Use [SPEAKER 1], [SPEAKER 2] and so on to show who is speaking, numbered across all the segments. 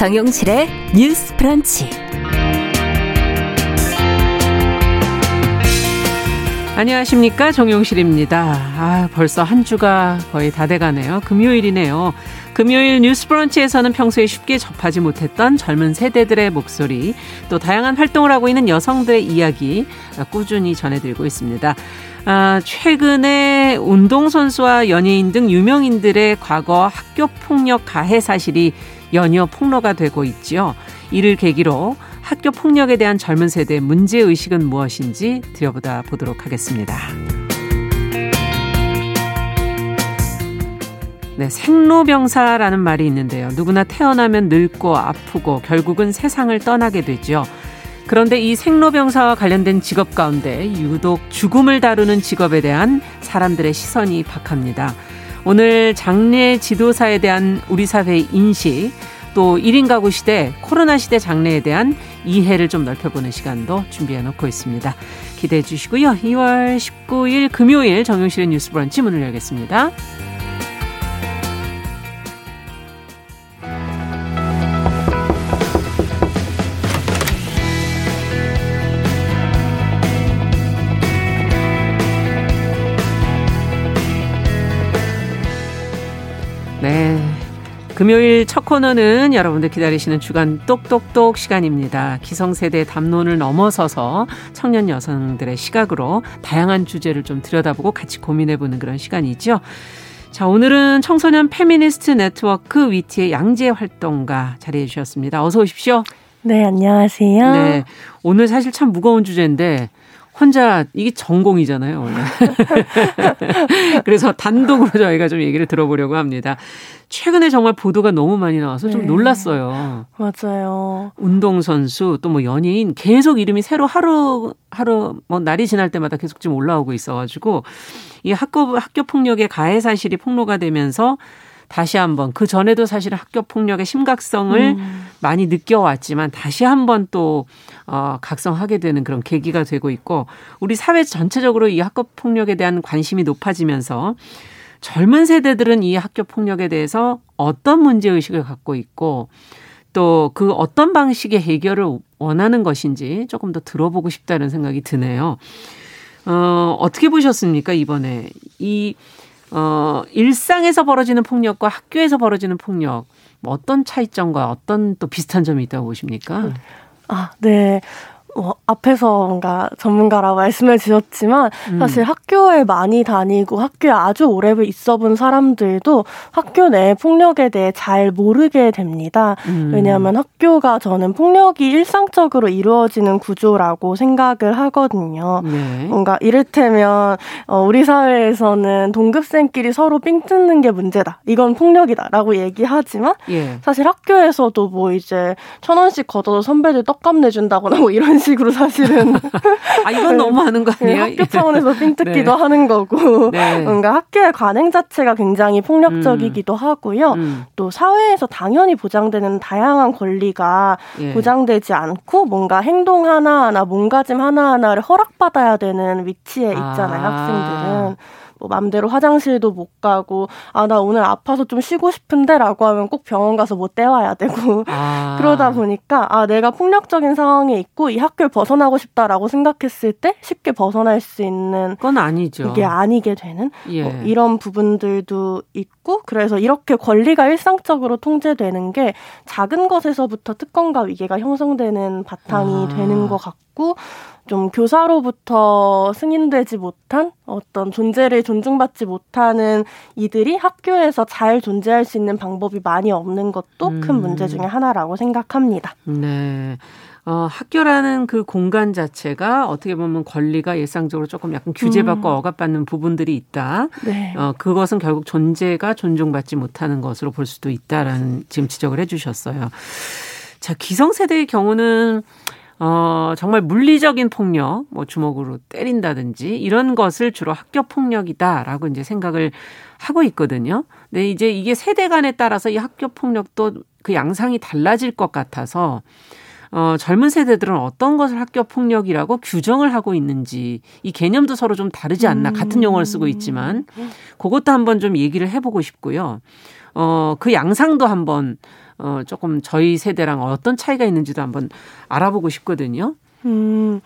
[SPEAKER 1] 정용실의 뉴스 프런치.
[SPEAKER 2] 안녕하십니까. 정용실입니다. 아, 벌써 한 주가 거의 다 돼가네요. 금요일이네요. 금요일 뉴스 브런치에서는 평소에 쉽게 접하지 못했던 젊은 세대들의 목소리, 또 다양한 활동을 하고 있는 여성들의 이야기 꾸준히 전해드리고 있습니다. 아, 최근에 운동선수와 연예인 등 유명인들의 과거 학교 폭력 가해 사실이 연이어 폭로가 되고 있지요. 이를 계기로 학교 폭력에 대한 젊은 세대의 문제의식은 무엇인지 들여보다 보도록 하겠습니다. 네, 생로병사라는 말이 있는데요. 누구나 태어나면 늙고 아프고 결국은 세상을 떠나게 되죠. 그런데 이 생로병사와 관련된 직업 가운데 유독 죽음을 다루는 직업에 대한 사람들의 시선이 박합니다. 오늘 장례 지도사에 대한 우리 사회의 인식, 또 1인 가구 시대, 코로나 시대 장래에 대한 이해를 좀 넓혀보는 시간도 준비해 놓고 있습니다. 기대해 주시고요. 2월 19일 금요일 정용실의 뉴스 브런치 문을 열겠습니다. 금요일 첫 코너는 여러분들 기다리시는 주간 똑똑똑 시간입니다. 기성세대 담론을 넘어서서 청년 여성들의 시각으로 다양한 주제를 좀 들여다보고 같이 고민해보는 그런 시간이죠. 자, 오늘은 청소년 페미니스트 네트워크 위티의 양지혜 활동가 자리해 주셨습니다. 어서 오십시오.
[SPEAKER 3] 네, 안녕하세요. 네.
[SPEAKER 2] 오늘 사실 참 무거운 주제인데 혼자 이게 전공이잖아요, 원래. 그래서 단독으로 저희가 좀 얘기를 들어보려고 합니다. 최근에 정말 보도가 너무 많이 나와서 좀 네. 놀랐어요.
[SPEAKER 3] 맞아요.
[SPEAKER 2] 운동선수 또 뭐 연예인 계속 이름이 새로 하루 하루 뭐 날이 지날 때마다 계속 좀 올라오고 있어 가지고 이 학교 학교 폭력의 가해 사실이 폭로가 되면서 다시 한번 그 전에도 사실 학교 폭력의 심각성을 음. 많이 느껴왔지만 다시 한번 또 어, 각성하게 되는 그런 계기가 되고 있고 우리 사회 전체적으로 이 학교 폭력에 대한 관심이 높아지면서 젊은 세대들은 이 학교 폭력에 대해서 어떤 문제 의식을 갖고 있고 또 그 어떤 방식의 해결을 원하는 것인지 조금 더 들어보고 싶다는 생각이 드네요. 어, 어떻게 보셨습니까, 이번에? 이 어, 일상에서 벌어지는 폭력과 학교에서 벌어지는 폭력, 뭐 어떤 차이점과 어떤 또 비슷한 점이 있다고 보십니까?
[SPEAKER 3] 아, 네. 뭐 앞에서 뭔가 전문가라고 말씀을 주셨지만 음. 사실 학교에 많이 다니고 학교에 아주 오래 있어 본 사람들도 학교 내 폭력에 대해 잘 모르게 됩니다. 음. 왜냐하면 학교가 저는 폭력이 일상적으로 이루어지는 구조라고 생각을 하거든요. 네. 뭔가 이를테면 어, 우리 사회에서는 동급생끼리 서로 삥 뜯는 게 문제다. 이건 폭력이다라고 얘기하지만 예. 사실 학교에서도 뭐 이제 천 원씩 걷어서 선배들 떡값 내준다거나 뭐 이런 식으로 사실은
[SPEAKER 2] 아 이건 너무 하는 거 아니에요?
[SPEAKER 3] 학교 차원에서 삥뜯기도 네. 하는 거고 네. 뭔가 학교의 관행 자체가 굉장히 폭력적이기도 음. 하고요. 음. 또 사회에서 당연히 보장되는 다양한 권리가 예. 보장되지 않고 뭔가 행동 하나하나 몸가짐 하나하나를 허락받아야 되는 위치에 있잖아요. 아. 학생들은. 뭐 맘대로 화장실도 못 가고 아 나 오늘 아파서 좀 쉬고 싶은데라고 하면 꼭 병원 가서 뭐 떼와야 되고 아. 그러다 보니까 아 내가 폭력적인 상황에 있고 이 학교를 벗어나고 싶다라고 생각했을 때 쉽게 벗어날 수 있는
[SPEAKER 2] 건 아니죠.
[SPEAKER 3] 이게 아니게 되는 예. 뭐 이런 부분들도 있고 그래서 이렇게 권리가 일상적으로 통제되는 게 작은 것에서부터 특권과 위계가 형성되는 바탕이 아. 되는 것 같고 좀 교사로부터 승인되지 못한 어떤 존재를 존중받지 못하는 이들이 학교에서 잘 존재할 수 있는 방법이 많이 없는 것도 음. 큰 문제 중의 하나라고 생각합니다.
[SPEAKER 2] 네. 어, 학교라는 그 공간 자체가 어떻게 보면 권리가 일상적으로 조금 약간 규제받고 음. 억압받는 부분들이 있다. 네. 어, 그것은 결국 존재가 존중받지 못하는 것으로 볼 수도 있다라는 지금 지적을 해 주셨어요. 자, 기성세대의 경우는 어, 정말 물리적인 폭력, 뭐 주먹으로 때린다든지 이런 것을 주로 학교 폭력이다라고 이제 생각을 하고 있거든요. 근데 이제 이게 세대 간에 따라서 이 학교 폭력도 그 양상이 달라질 것 같아서 어, 젊은 세대들은 어떤 것을 학교 폭력이라고 규정을 하고 있는지 이 개념도 서로 좀 다르지 않나 음. 같은 용어를 쓰고 있지만 그것도 한번 좀 얘기를 해보고 싶고요. 어, 그 양상도 한번 어, 조금 저희 세대랑 어떤 차이가 있는지도 한번 알아보고 싶거든요.
[SPEAKER 3] 음,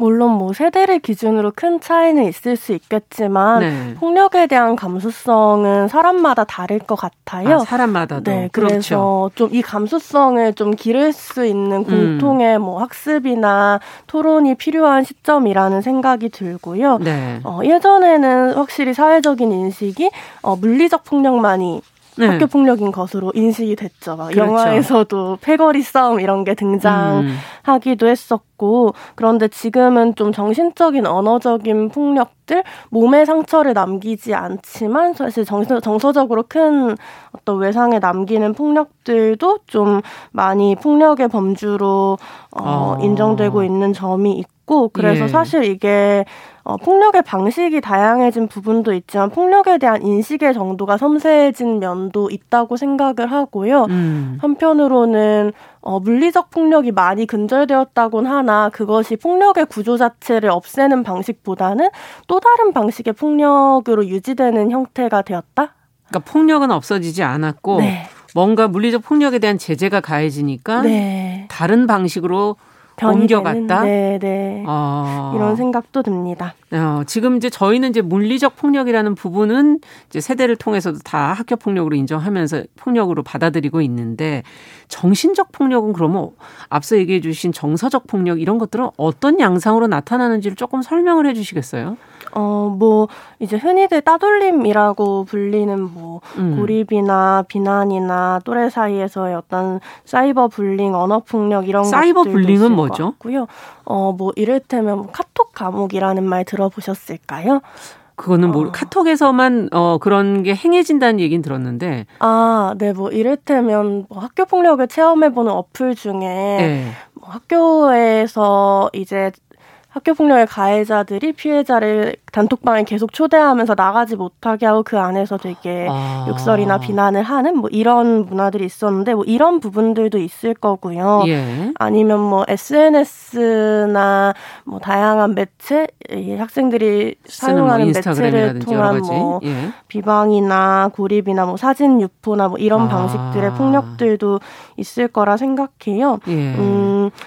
[SPEAKER 3] 물론 뭐 세대를 기준으로 큰 차이는 있을 수 있겠지만 네. 폭력에 대한 감수성은 사람마다 다를 것 같아요.
[SPEAKER 2] 아, 사람마다도.
[SPEAKER 3] 네, 그래서 그렇죠. 좀이 감수성을 좀 기를 수 있는 공통의 음. 뭐 학습이나 토론이 필요한 시점이라는 생각이 들고요. 네. 어, 예전에는 확실히 사회적인 인식이 어, 물리적 폭력만이 네. 학교 폭력인 것으로 인식이 됐죠. 막 그렇죠. 영화에서도 패거리 싸움 이런 게 등장하기도 음. 했었고 그런데 지금은 좀 정신적인 언어적인 폭력들 몸에 상처를 남기지 않지만 사실 정서, 정서적으로 큰 어떤 외상을 남기는 폭력들도 좀 많이 폭력의 범주로 어, 어. 인정되고 있는 점이 있고 그래서 예. 사실 이게 어, 폭력의 방식이 다양해진 부분도 있지만 폭력에 대한 인식의 정도가 섬세해진 면도 있다고 생각을 하고요. 음. 한편으로는 어, 물리적 폭력이 많이 근절되었다곤 하나 그것이 폭력의 구조 자체를 없애는 방식보다는 또 다른 방식의 폭력으로 유지되는 형태가 되었다?
[SPEAKER 2] 그러니까 폭력은 없어지지 않았고 네. 뭔가 물리적 폭력에 대한 제재가 가해지니까 네. 다른 방식으로 옮겨갔다.
[SPEAKER 3] 네, 네. 어. 이런 생각도 듭니다.
[SPEAKER 2] 어, 지금 이제 저희는 이제 물리적 폭력이라는 부분은 이제 세대를 통해서도 다 학교 폭력으로 인정하면서 폭력으로 받아들이고 있는데 정신적 폭력은 그러면 앞서 얘기해 주신 정서적 폭력 이런 것들은 어떤 양상으로 나타나는지를 조금 설명을 해 주시겠어요?
[SPEAKER 3] 어, 뭐, 이제 흔히들 따돌림이라고 불리는 뭐, 음. 고립이나 비난이나 또래 사이에서의 어떤 사이버 불링, 언어 폭력 이런
[SPEAKER 2] 사이버 불링은 뭐죠?
[SPEAKER 3] 고요 어, 뭐, 이를테면 뭐 카톡 감옥이라는 말 들어보셨을까요?
[SPEAKER 2] 그거는 뭐 어. 카톡에서만 어 그런 게 행해진다는 얘기는 들었는데
[SPEAKER 3] 아, 네, 뭐 이를테면 뭐 학교 폭력을 체험해 보는 어플 중에 네. 뭐 학교에서 이제 학교 폭력의 가해자들이 피해자를 단톡방에 계속 초대하면서 나가지 못하게 하고 그 안에서 되게 아. 욕설이나 비난을 하는 뭐 이런 문화들이 있었는데 뭐 이런 부분들도 있을 거고요. 예. 아니면 뭐 SNS나 뭐 다양한 매체 이 학생들이 뭐 사용하는 뭐 매체를 통한 뭐 예. 비방이나 고립이나 뭐 사진 유포나 뭐 이런 아. 방식들의 폭력들도 있을 거라 생각해요. 예. 음,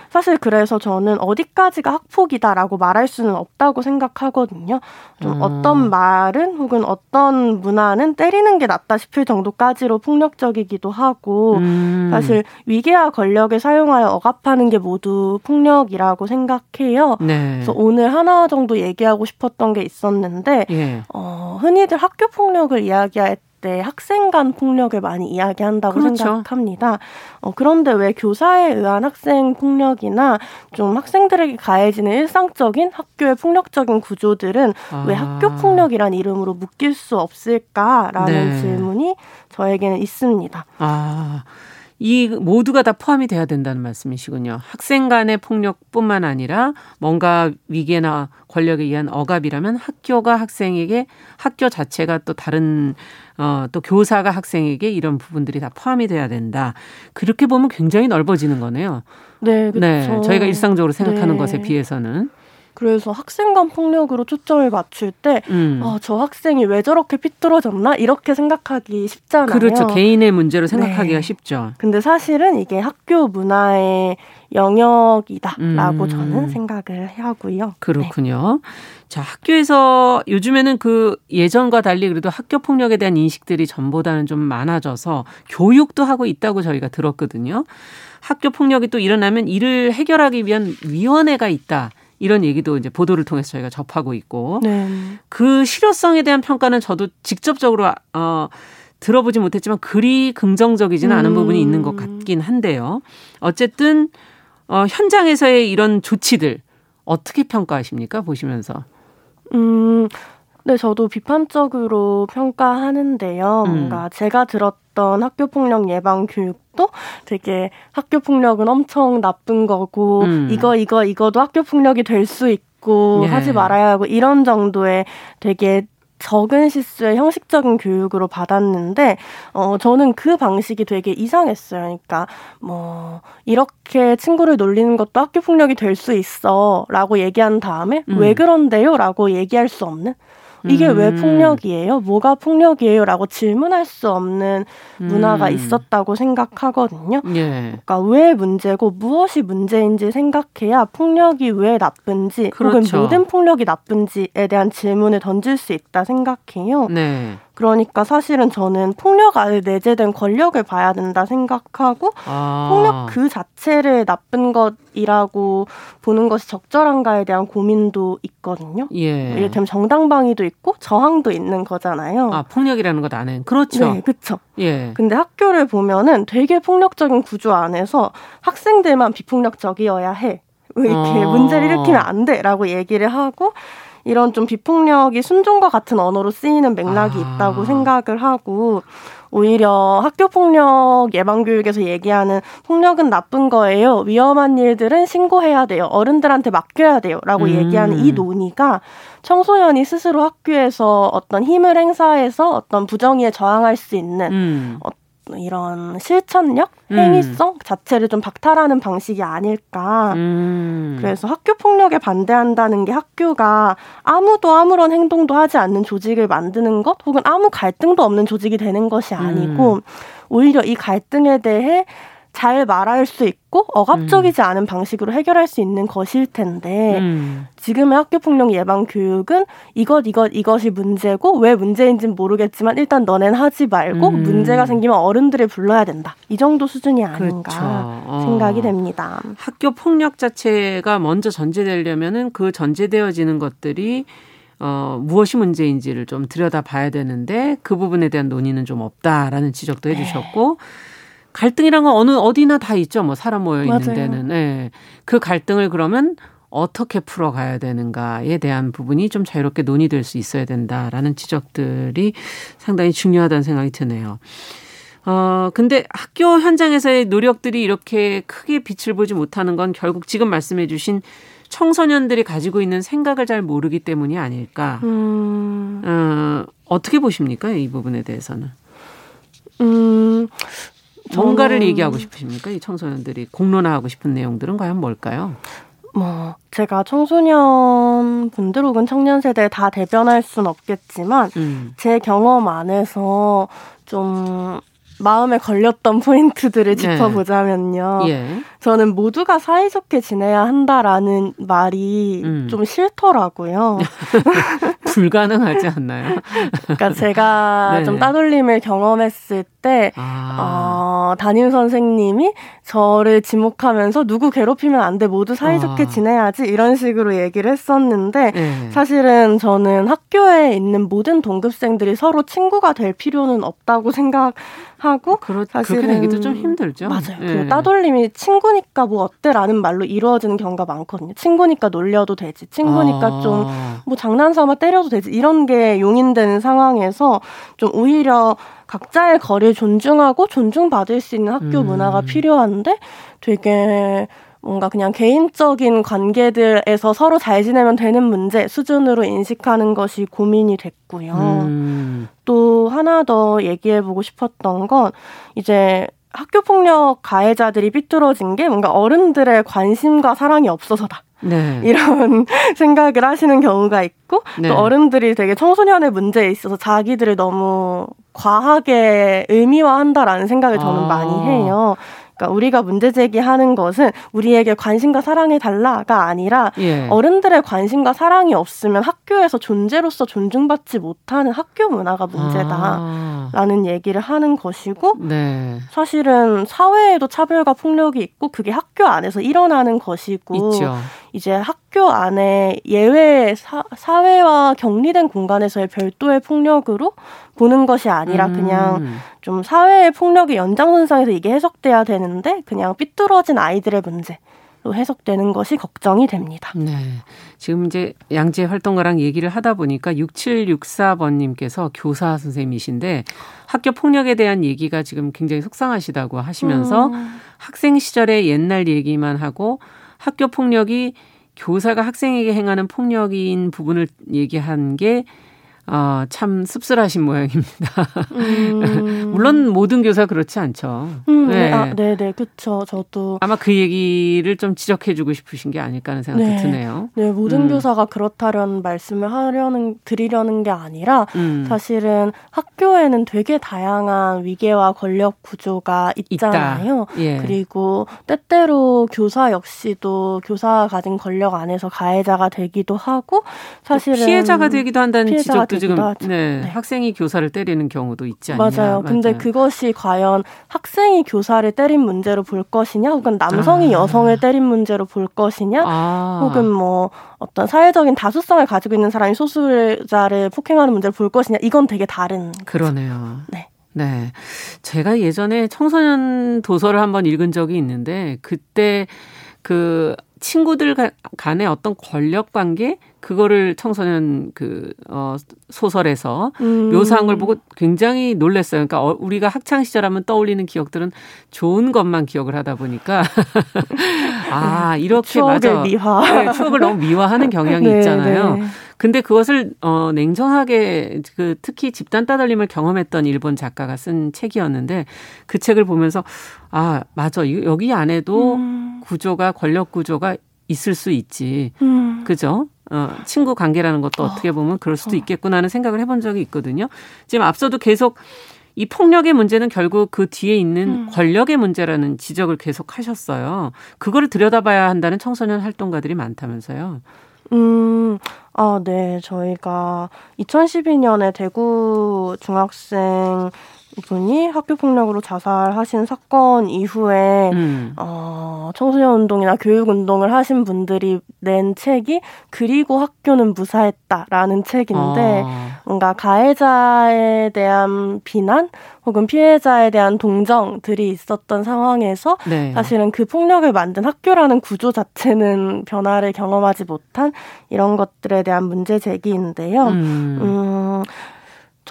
[SPEAKER 3] 사실 그래서 저는 어디까지가 학폭이다라고 말할 수는 없다고 생각하거든요. 좀 음. 어떤 말은 혹은 어떤 문화는 때리는 게 낫다 싶을 정도까지로 폭력적이기도 하고 음. 사실 위계와 권력을 사용하여 억압하는 게 모두 폭력이라고 생각해요. 네. 그래서 오늘 하나 정도 얘기하고 싶었던 게 있었는데 예. 어, 흔히들 학교 폭력을 이야기할 때 학생 간 폭력을 많이 이야기한다고 그렇죠. 생각합니다. 어, 그런데 왜 교사에 의한 학생 폭력이나 좀 학생들에게 가해지는 일상적인 학교의 폭력적인 구조들은 아. 왜 학교 폭력이란 이름으로 묶일 수 없을까라는 네. 질문이 저에게는 있습니다.
[SPEAKER 2] 아. 이 모두가 다 포함이 돼야 된다는 말씀이시군요. 학생 간의 폭력뿐만 아니라 뭔가 위계나 권력에 의한 억압이라면 학교가 학생에게 학교 자체가 또 다른 어, 또 교사가 학생에게 이런 부분들이 다 포함이 돼야 된다. 그렇게 보면 굉장히 넓어지는 거네요.
[SPEAKER 3] 네, 그렇죠. 네,
[SPEAKER 2] 저희가 일상적으로 생각하는 네. 것에 비해서는.
[SPEAKER 3] 그래서 학생 간 폭력으로 초점을 맞출 때, 음. 어, 저 학생이 왜 저렇게 삐뚤어졌나? 이렇게 생각하기 쉽잖아요.
[SPEAKER 2] 그렇죠. 개인의 문제로 생각하기가 네. 쉽죠.
[SPEAKER 3] 근데 사실은 이게 학교 문화의 영역이다라고 음. 저는 생각을 하고요.
[SPEAKER 2] 그렇군요. 네. 자, 학교에서 요즘에는 그 예전과 달리 그래도 학교 폭력에 대한 인식들이 전보다는 좀 많아져서 교육도 하고 있다고 저희가 들었거든요. 학교 폭력이 또 일어나면 이를 해결하기 위한 위원회가 있다. 이런 얘기도 이제 보도를 통해서 저희가 접하고 있고 네. 그 실효성에 대한 평가는 저도 직접적으로 어 들어보지 못했지만 그리 긍정적이지는 않은 음. 부분이 있는 것 같긴 한데요. 어쨌든 어 현장에서의 이런 조치들 어떻게 평가하십니까? 보시면서.
[SPEAKER 3] 음. 네, 저도 비판적으로 평가하는데요. 음. 뭔가 제가 들었 던 학교 폭력 예방 교육도 되게 학교 폭력은 엄청 나쁜 거고 음. 이거 이거 이거도 학교 폭력이 될 수 있고 예. 하지 말아야 하고 이런 정도의 되게 적은 실수의 형식적인 교육으로 받았는데 어 저는 그 방식이 되게 이상했어요. 그러니까 뭐 이렇게 친구를 놀리는 것도 학교 폭력이 될 수 있어라고 얘기한 다음에 음. 왜 그런데요라고 얘기할 수 없는 이게 음. 왜 폭력이에요? 뭐가 폭력이에요? 라고 질문할 수 없는 문화가 음. 있었다고 생각하거든요. 예. 그러니까 왜 문제고 무엇이 문제인지 생각해야 폭력이 왜 나쁜지 그렇죠. 혹은 모든 폭력이 나쁜지에 대한 질문을 던질 수 있다 생각해요. 네. 그러니까 사실은 저는 폭력 안에 내재된 권력을 봐야 된다 생각하고 아. 폭력 그 자체를 나쁜 것이라고 보는 것이 적절한가에 대한 고민도 있거든요. 예. 이를테면 정당방위도 있고 저항도 있는 거잖아요.
[SPEAKER 2] 아 폭력이라는 것 안에 그렇죠.
[SPEAKER 3] 네, 그렇죠. 예. 근데 학교를 보면은 되게 폭력적인 구조 안에서 학생들만 비폭력적이어야 해. 이렇게 어. 문제를 일으키면 안 돼라고 얘기를 하고 이런 좀 비폭력이 순종과 같은 언어로 쓰이는 맥락이 아. 있다고 생각을 하고 오히려 학교 폭력 예방 교육에서 얘기하는 폭력은 나쁜 거예요. 위험한 일들은 신고해야 돼요. 어른들한테 맡겨야 돼요라고 음. 얘기하는 이 논의가 청소년이 스스로 학교에서 어떤 힘을 행사해서 어떤 부정의에 저항할 수 있는 음. 이런 실천력, 음. 행위성 음. 자체를 좀 박탈하는 방식이 아닐까. 음. 그래서 학교 폭력에 반대한다는 게 학교가 아무도 아무런 행동도 하지 않는 조직을 만드는 것, 혹은 아무 갈등도 없는 조직이 되는 것이 아니고, 음. 오히려 이 갈등에 대해 잘 말할 수 있고 억압적이지 음. 않은 방식으로 해결할 수 있는 것일 텐데 음. 지금의 학교 폭력 예방 교육은 이것 이것 이것이 문제고 왜 문제인지는 모르겠지만 일단 너넨 하지 말고 음. 문제가 생기면 어른들을 불러야 된다 이 정도 수준이 아닌가 그렇죠. 어. 생각이 됩니다.
[SPEAKER 2] 학교 폭력 자체가 먼저 전제되려면은 그 전제되어지는 것들이 어, 무엇이 문제인지를 좀 들여다봐야 되는데 그 부분에 대한 논의는 좀 없다라는 지적도 해주셨고. 네. 갈등이란 건 어느 어디나 다 있죠. 뭐 사람 모여 있는 맞아요. 데는. 예. 그 갈등을 그러면 어떻게 풀어가야 되는가에 대한 부분이 좀 자유롭게 논의될 수 있어야 된다라는 지적들이 상당히 중요하다는 생각이 드네요. 어, 근데 학교 현장에서의 노력들이 이렇게 크게 빛을 보지 못하는 건 결국 지금 말씀해 주신 청소년들이 가지고 있는 생각을 잘 모르기 때문이 아닐까. 음. 어, 어떻게 보십니까? 이 부분에 대해서는. 음, 뭔가를 얘기하고 싶으십니까? 이 청소년들이 공론화하고 싶은 내용들은 과연 뭘까요?
[SPEAKER 3] 뭐 제가 청소년 분들 혹은 청년 세대 다 대변할 순 없겠지만 음. 제 경험 안에서 좀 마음에 걸렸던 포인트들을 네. 짚어보자면요. 예. 저는 모두가 사이좋게 지내야 한다라는 말이 음. 좀 싫더라고요.
[SPEAKER 2] 불가능하지 않나요?
[SPEAKER 3] 그러니까 제가 네. 좀 따돌림을 경험했을 때 아. 어, 담임 선생님이 저를 지목하면서 누구 괴롭히면 안 돼, 모두 사이좋게 아. 지내야지 이런 식으로 얘기를 했었는데 네. 사실은 저는 학교에 있는 모든 동급생들이 서로 친구가 될 필요는 없다고 생각 하고
[SPEAKER 2] 그렇, 사실은 그렇게 되기도 좀 힘들죠.
[SPEAKER 3] 맞아요. 네. 그 따돌림이 친구니까 뭐 어때라는 말로 이루어지는 경우가 많거든요. 친구니까 놀려도 되지, 친구니까 아. 좀뭐 장난삼아 때려도 되지 이런 게 용인되는 상황에서 좀 오히려 각자의 거리를 존중하고 존중받을 수 있는 학교 음. 문화가 필요한데 되게 뭔가 그냥 개인적인 관계들에서 서로 잘 지내면 되는 문제 수준으로 인식하는 것이 고민이 됐고요. 음. 또 하나 더 얘기해보고 싶었던 건 이제 학교 폭력 가해자들이 삐뚤어진 게 뭔가 어른들의 관심과 사랑이 없어서다. 네. 이런 생각을 하시는 경우가 있고 네. 또 어른들이 되게 청소년의 문제에 있어서 자기들을 너무 과하게 의미화한다라는 생각을 저는 아. 많이 해요. 그러니까 우리가 문제 제기하는 것은 우리에게 관심과 사랑이 달라가 아니라 예. 어른들의 관심과 사랑이 없으면 학교에서 존재로서 존중받지 못하는 학교 문화가 문제다라는 아. 얘기를 하는 것이고 네. 사실은 사회에도 차별과 폭력이 있고 그게 학교 안에서 일어나는 것이고 있죠. 이제 학교 안에 예외 사, 사회와 격리된 공간에서의 별도의 폭력으로 보는 것이 아니라 음. 그냥 좀 사회의 폭력의 연장선상에서 이게 해석돼야 되는데 그냥 삐뚤어진 아이들의 문제. 로 해석되는 것이 걱정이 됩니다.
[SPEAKER 2] 네. 지금 이제 양재 활동가랑 얘기를 하다 보니까 6764번님께서 교사 선생님이신데 학교 폭력에 대한 얘기가 지금 굉장히 속상하시다고 하시면서 음. 학생 시절의 옛날 얘기만 하고 학교 폭력이 교사가 학생에게 행하는 폭력인 부분을 얘기한 게 어, 참 씁쓸하신 모양입니다. 음. 물론 모든 교사 그렇지 않죠.
[SPEAKER 3] 음, 네. 아, 네, 네, 그렇죠. 저도
[SPEAKER 2] 아마 그 얘기를 좀 지적해주고 싶으신 게 아닐까 하는 생각이
[SPEAKER 3] 네.
[SPEAKER 2] 드네요.
[SPEAKER 3] 네, 모든 음. 교사가 그렇다는 말씀을 하려는 드리려는 게 아니라 음. 사실은 학교에는 되게 다양한 위계와 권력 구조가 있잖아요. 예. 그리고 때때로 교사 역시도 교사가 가진 권력 안에서 가해자가 되기도 하고 사실은
[SPEAKER 2] 피해자가 되기도 한다는 지적 도또 지금 네, 네, 학생이 교사를 때리는 경우도 있지 않냐.
[SPEAKER 3] 맞아요. 근데 맞아요. 그것이 과연 학생이 교사를 때린 문제로 볼 것이냐, 혹은 남성이 아. 여성을 때린 문제로 볼 것이냐, 아. 혹은 뭐 어떤 사회적인 다수성을 가지고 있는 사람이 소수자를 폭행하는 문제를 볼 것이냐, 이건 되게 다른.
[SPEAKER 2] 그러네요. 네. 네. 제가 예전에 청소년 도서를 한번 읽은 적이 있는데 그때 그 친구들 간의 어떤 권력 관계 그거를 청소년 그, 어, 소설에서 음. 묘사한 걸 보고 굉장히 놀랐어요. 그러니까 어, 우리가 학창 시절 하면 떠올리는 기억들은 좋은 것만 기억을 하다 보니까 아, 이렇게
[SPEAKER 3] 추억의 맞아. 미화.
[SPEAKER 2] 네, 추억을 너무 미화하는 경향이 네, 있잖아요. 네. 근데 그것을 어 냉정하게 그 특히 집단 따돌림을 경험했던 일본 작가가 쓴 책이었는데 그 책을 보면서 아 맞아 여기 안에도 음. 구조가 권력 구조가 있을 수 있지 음. 그죠 어, 친구 관계라는 것도 어떻게 보면 그럴 수도 어. 있겠구나 하는 생각을 해본 적이 있거든요. 지금 앞서도 계속 이 폭력의 문제는 결국 그 뒤에 있는 음. 권력의 문제라는 지적을 계속 하셨어요. 그거를 들여다봐야 한다는 청소년 활동가들이 많다면서요.
[SPEAKER 3] 음, 아, 네. 저희가 2012년에 대구 중학생 분이 학교 폭력으로 자살하신 사건 이후에 음. 어, 청소년 운동이나 교육 운동을 하신 분들이 낸 책이 그리고 학교는 무사했다라는 책인데 어. 뭔가 가해자에 대한 비난 혹은 피해자에 대한 동정들이 있었던 상황에서 네. 사실은 그 폭력을 만든 학교라는 구조 자체는 변화를 경험하지 못한 이런 것들에 대한 문제 제기인데요. 음. 음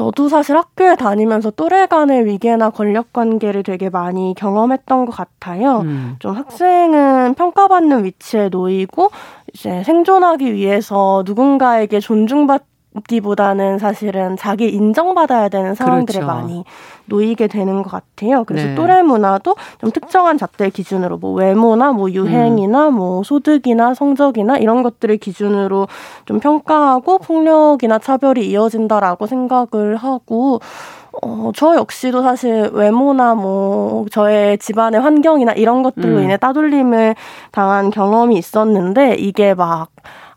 [SPEAKER 3] 저도 사실 학교에 다니면서 또래 간의 위계나 권력 관계를 되게 많이 경험했던 것 같아요. 음. 좀 학생은 평가받는 위치에 놓이고 이제 생존하기 위해서 누군가에게 존중받 기보다는 사실은 자기 인정받아야 되는 상황들에 그렇죠. 많이 놓이게 되는 것 같아요. 그래서 네. 또래 문화도 좀 특정한 잣대 기준으로 뭐 외모나 뭐 유행이나 음. 뭐 소득이나 성적이나 이런 것들을 기준으로 좀 평가하고 폭력이나 차별이 이어진다라고 생각을 하고 어, 저 역시도 사실 외모나 뭐 저의 집안의 환경이나 이런 것들로 음. 인해 따돌림을 당한 경험이 있었는데 이게 막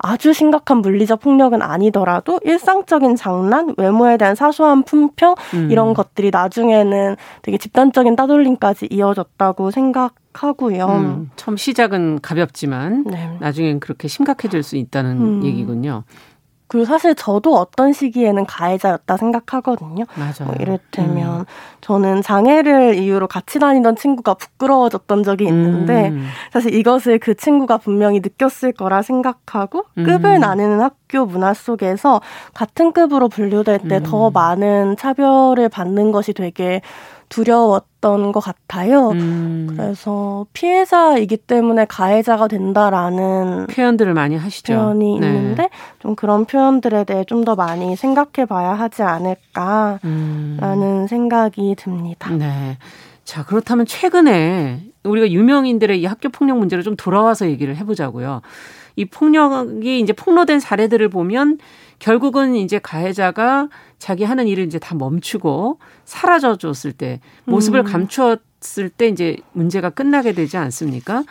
[SPEAKER 3] 아주 심각한 물리적 폭력은 아니더라도 일상적인 장난, 외모에 대한 사소한 품평 음. 이런 것들이 나중에는 되게 집단적인 따돌림까지 이어졌다고 생각하고요. 음,
[SPEAKER 2] 처음 시작은 가볍지만 네. 나중엔 그렇게 심각해질 수 있다는 음. 얘기군요.
[SPEAKER 3] 그리고 사실 저도 어떤 시기에는 가해자였다 생각하거든요.
[SPEAKER 2] 맞아요.
[SPEAKER 3] 뭐 이를테면 음. 저는 장애를 이유로 같이 다니던 친구가 부끄러워졌던 적이 있는데 음. 사실 이것을 그 친구가 분명히 느꼈을 거라 생각하고 급을 음. 나누는 학교 문화 속에서 같은 급으로 분류될 때더 음. 많은 차별을 받는 것이 되게 두려웠던 것 같아요. 음. 그래서 피해자이기 때문에 가해자가 된다라는
[SPEAKER 2] 표현들을 많이 하시죠.
[SPEAKER 3] 표현이 네. 있는데 좀 그런 표현들에 대해 좀 더 많이 생각해 봐야 하지 않을까라는 음. 생각이 듭니다.
[SPEAKER 2] 네. 자, 그렇다면 최근에 우리가 유명인들의 이 학교 폭력 문제를 좀 돌아와서 얘기를 해보자고요. 이 폭력이 이제 폭로된 사례들을 보면 결국은 이제 가해자가 자기 하는 일을 이제 다 멈추고 사라져 줬을 때 모습을 음. 감추었을 때 이제 문제가 끝나게 되지 않습니까?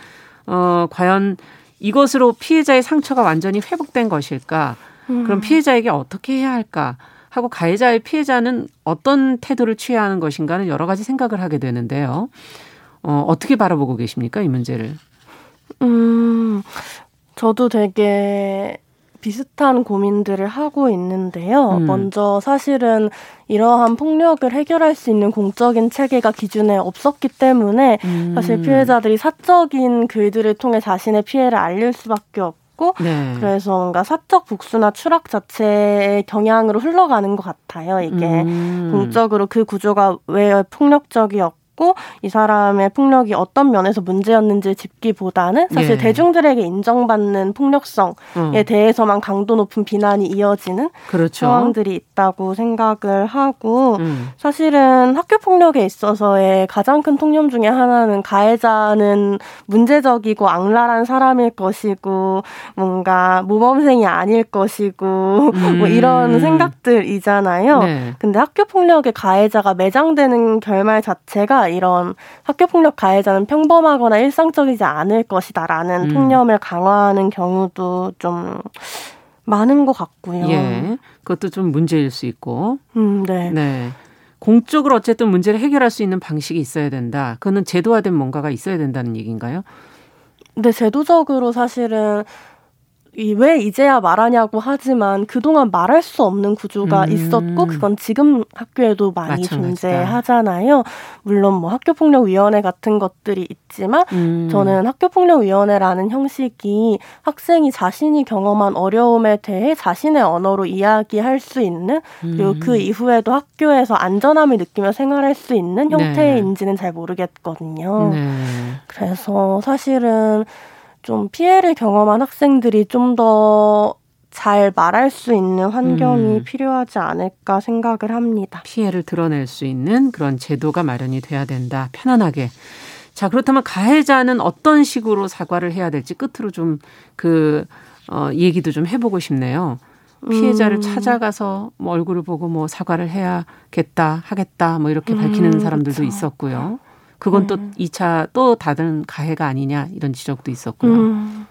[SPEAKER 2] 어, 과연 이것으로 피해자의 상처가 완전히 회복된 것일까? 음. 그럼 피해자에게 어떻게 해야 할까? 하고 가해자의 피해자는 어떤 태도를 취해야 하는 것인가는 여러 가지 생각을 하게 되는데요. 어, 어떻게 바라보고 계십니까? 이 문제를.
[SPEAKER 3] 음, 저도 되게 비슷한 고민들을 하고 있는데요. 음. 먼저 사실은 이러한 폭력을 해결할 수 있는 공적인 체계가 기준에 없었기 때문에 음. 사실 피해자들이 사적인 글들을 통해 자신의 피해를 알릴 수밖에 없고 네. 그래서 뭔가 사적 복수나 추락 자체의 경향으로 흘러가는 것 같아요. 이게 음. 공적으로 그 구조가 왜 폭력적이었고 잡고 이 사람의 폭력이 어떤 면에서 문제였는지 짚기보다는 사실 예. 대중들에게 인정받는 폭력성에 음. 대해서만 강도 높은 비난이 이어지는 그렇죠. 상황들이 있다고 생각을 하고 음. 사실은 학교 폭력에 있어서의 가장 큰 통념 중에 하나는 가해자는 문제적이고 악랄한 사람일 것이고 뭔가 모범생이 아닐 것이고 음. 뭐 이런 생각들이잖아요. 네. 근데 학교 폭력의 가해자가 매장되는 결말 자체가 이런 학교 폭력 가해자는 평범하거나 일상적이지 않을 것이다라는 음. 통념을 강화하는 경우도 좀 많은 것 같고요.
[SPEAKER 2] 예. 그것도 좀 문제일 수 있고.
[SPEAKER 3] 음, 네.
[SPEAKER 2] 네. 공적으로 어쨌든 문제를 해결할 수 있는 방식이 있어야 된다. 그거는 제도화된 뭔가가 있어야 된다는 얘기인가요?
[SPEAKER 3] 네, 제도적으로 사실은 이 왜 이제야 말하냐고 하지만 그동안 말할 수 없는 구조가 음. 있었고 그건 지금 학교에도 많이 마찬가지다. 존재하잖아요. 물론 뭐 학교 폭력 위원회 같은 것들이 있지만 음. 저는 학교 폭력 위원회라는 형식이 학생이 자신이 경험한 어려움에 대해 자신의 언어로 이야기할 수 있는 그리고 음. 그 이후에도 학교에서 안전함을 느끼며 생활할 수 있는 네. 형태인지는 네. 잘 모르겠거든요. 네. 그래서 사실은 좀 피해를 경험한 학생들이 좀 더 잘 말할 수 있는 환경이 음. 필요하지 않을까 생각을 합니다.
[SPEAKER 2] 피해를 드러낼 수 있는 그런 제도가 마련이 돼야 된다. 편안하게. 자, 그렇다면 가해자는 어떤 식으로 사과를 해야 될지 끝으로 좀 그, 어, 얘기도 좀 해보고 싶네요. 피해자를 음. 찾아가서 뭐 얼굴을 보고 뭐 사과를 해야겠다, 하겠다, 뭐 이렇게 밝히는 음, 사람들도 그쵸. 있었고요. 그건 또 2차 음. 또 다른 가해가 아니냐 이런 지적도 있었고요. 음.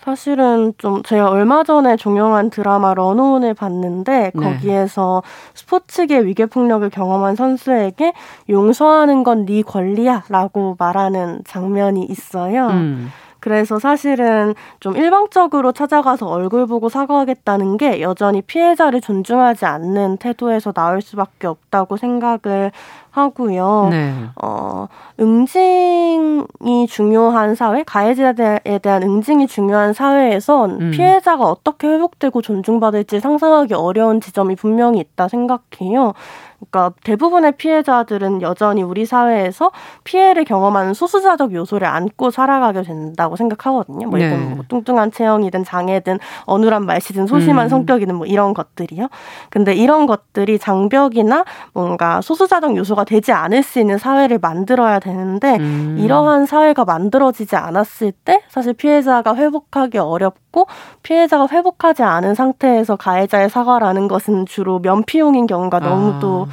[SPEAKER 3] 사실은 좀 제가 얼마 전에 종영한 드라마 런온을 봤는데 네. 거기에서 스포츠계 위계 폭력을 경험한 선수에게 용서하는 건 네 권리야라고 말하는 장면이 있어요. 음. 그래서 사실은 좀 일방적으로 찾아가서 얼굴 보고 사과하겠다는 게 여전히 피해자를 존중하지 않는 태도에서 나올 수밖에 없다고 생각을 하고요. 네. 어, 응징이 중요한 사회, 가해자에 대한 응징이 중요한 사회에선 음. 피해자가 어떻게 회복되고 존중받을지 상상하기 어려운 지점이 분명히 있다 생각해요. 그러니까 대부분의 피해자들은 여전히 우리 사회에서 피해를 경험하는 소수자적 요소를 안고 살아가게 된다고 생각하거든요. 뭐 이건 네. 뭐 뚱뚱한 체형이든 장애든 어눌한 말씨든 소심한 음. 성격이든 뭐 이런 것들이요. 근데 이런 것들이 장벽이나 뭔가 소수자적 요소가 되지 않을 수 있는 사회를 만들어야 되는데 음. 이러한 사회가 만들어지지 않았을 때 사실 피해자가 회복하기 어렵고 피해자가 회복하지 않은 상태에서 가해자의 사과라는 것은 주로 면피용인 경우가 아. 너무도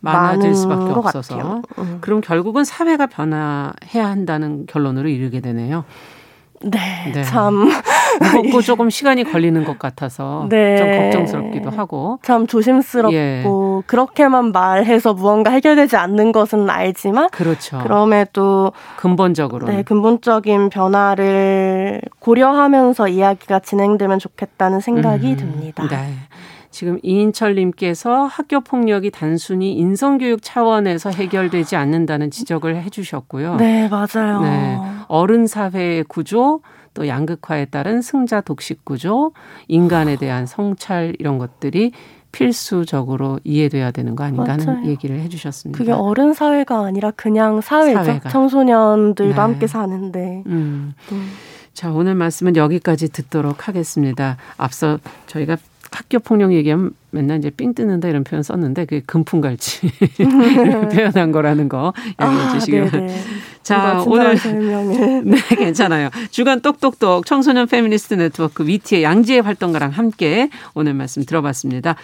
[SPEAKER 2] 많아질 수밖에 없어서 음. 그럼 결국은 사회가 변화해야 한다는 결론으로 이르게 되네요.
[SPEAKER 3] 네, 네. 참
[SPEAKER 2] 무겁고 조금 시간이 걸리는 것 같아서 네. 좀 걱정스럽기도 하고
[SPEAKER 3] 참 조심스럽고 예. 그렇게만 말해서 무언가 해결되지 않는 것은 알지만
[SPEAKER 2] 그렇죠.
[SPEAKER 3] 그럼에도
[SPEAKER 2] 근본적으로
[SPEAKER 3] 네, 근본적인 변화를 고려하면서 이야기가 진행되면 좋겠다는 생각이 음, 듭니다.
[SPEAKER 2] 네. 지금 이인철님께서 학교 폭력이 단순히 인성교육 차원에서 해결되지 않는다는 지적을 해주셨고요.
[SPEAKER 3] 네, 맞아요. 네,
[SPEAKER 2] 어른 사회의 구조, 또 양극화에 따른 승자 독식 구조, 인간에 대한 성찰 이런 것들이 필수적으로 이해돼야 되는 거 아닌가 하는 맞아요. 얘기를 해주셨습니다.
[SPEAKER 3] 그게 어른 사회가 아니라 그냥 사회죠. 사회가. 청소년들과 네. 함께 사는데. 음.
[SPEAKER 2] 음. 자, 오늘 말씀은 여기까지 듣도록 하겠습니다. 앞서 저희가 학교 폭력 얘기하면 맨날 이제 삥 뜯는다 이런 표현 썼는데 그게 금풍갈치 표현한 거라는 거 양해해 아, 주시기 바랍니다. 자, 오늘 네, 괜찮아요. 주간 똑똑똑 청소년 페미니스트 네트워크 위티의 양지혜 활동가랑 함께 오늘 말씀 들어봤습니다.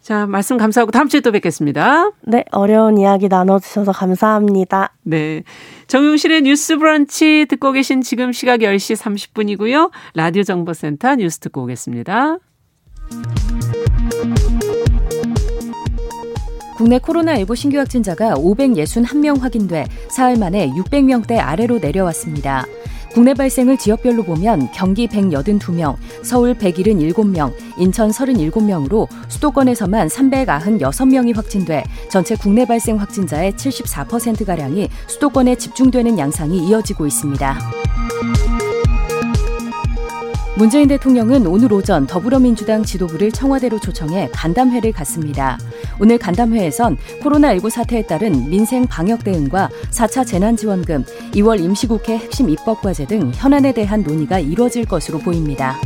[SPEAKER 2] 자, 말씀 감사하고 다음 주에 또 뵙겠습니다.
[SPEAKER 3] 네, 어려운 이야기 나눠주셔서 감사합니다.
[SPEAKER 2] 네. 정용실의 뉴스 브런치 듣고 계신 지금 시각 10시 30분이고요. 라디오 정보센터 뉴스 듣고 오겠습니다.
[SPEAKER 1] 국내 코로나19 신규 확진자가 561명 확인돼 사흘 만에 600명대 아래로 내려왔습니다. 국내 발생을 지역별로 보면 경기 182명, 서울 177명, 인천 37명으로 수도권에서만 396명이 확진돼 전체 국내 발생 확진자의 74%가량이 수도권에 집중되는 양상이 이어지고 있습니다. 문재인 대통령은 오늘 오전 더불어민주당 지도부를 청와대로 초청해 간담회를 갖습니다. 오늘 간담회에선 코로나19 사태에 따른 민생 방역 대응과 4차 재난지원금, 2월 임시국회 핵심 입법 과제 등 현안에 대한 논의가 이뤄질 것으로 보입니다.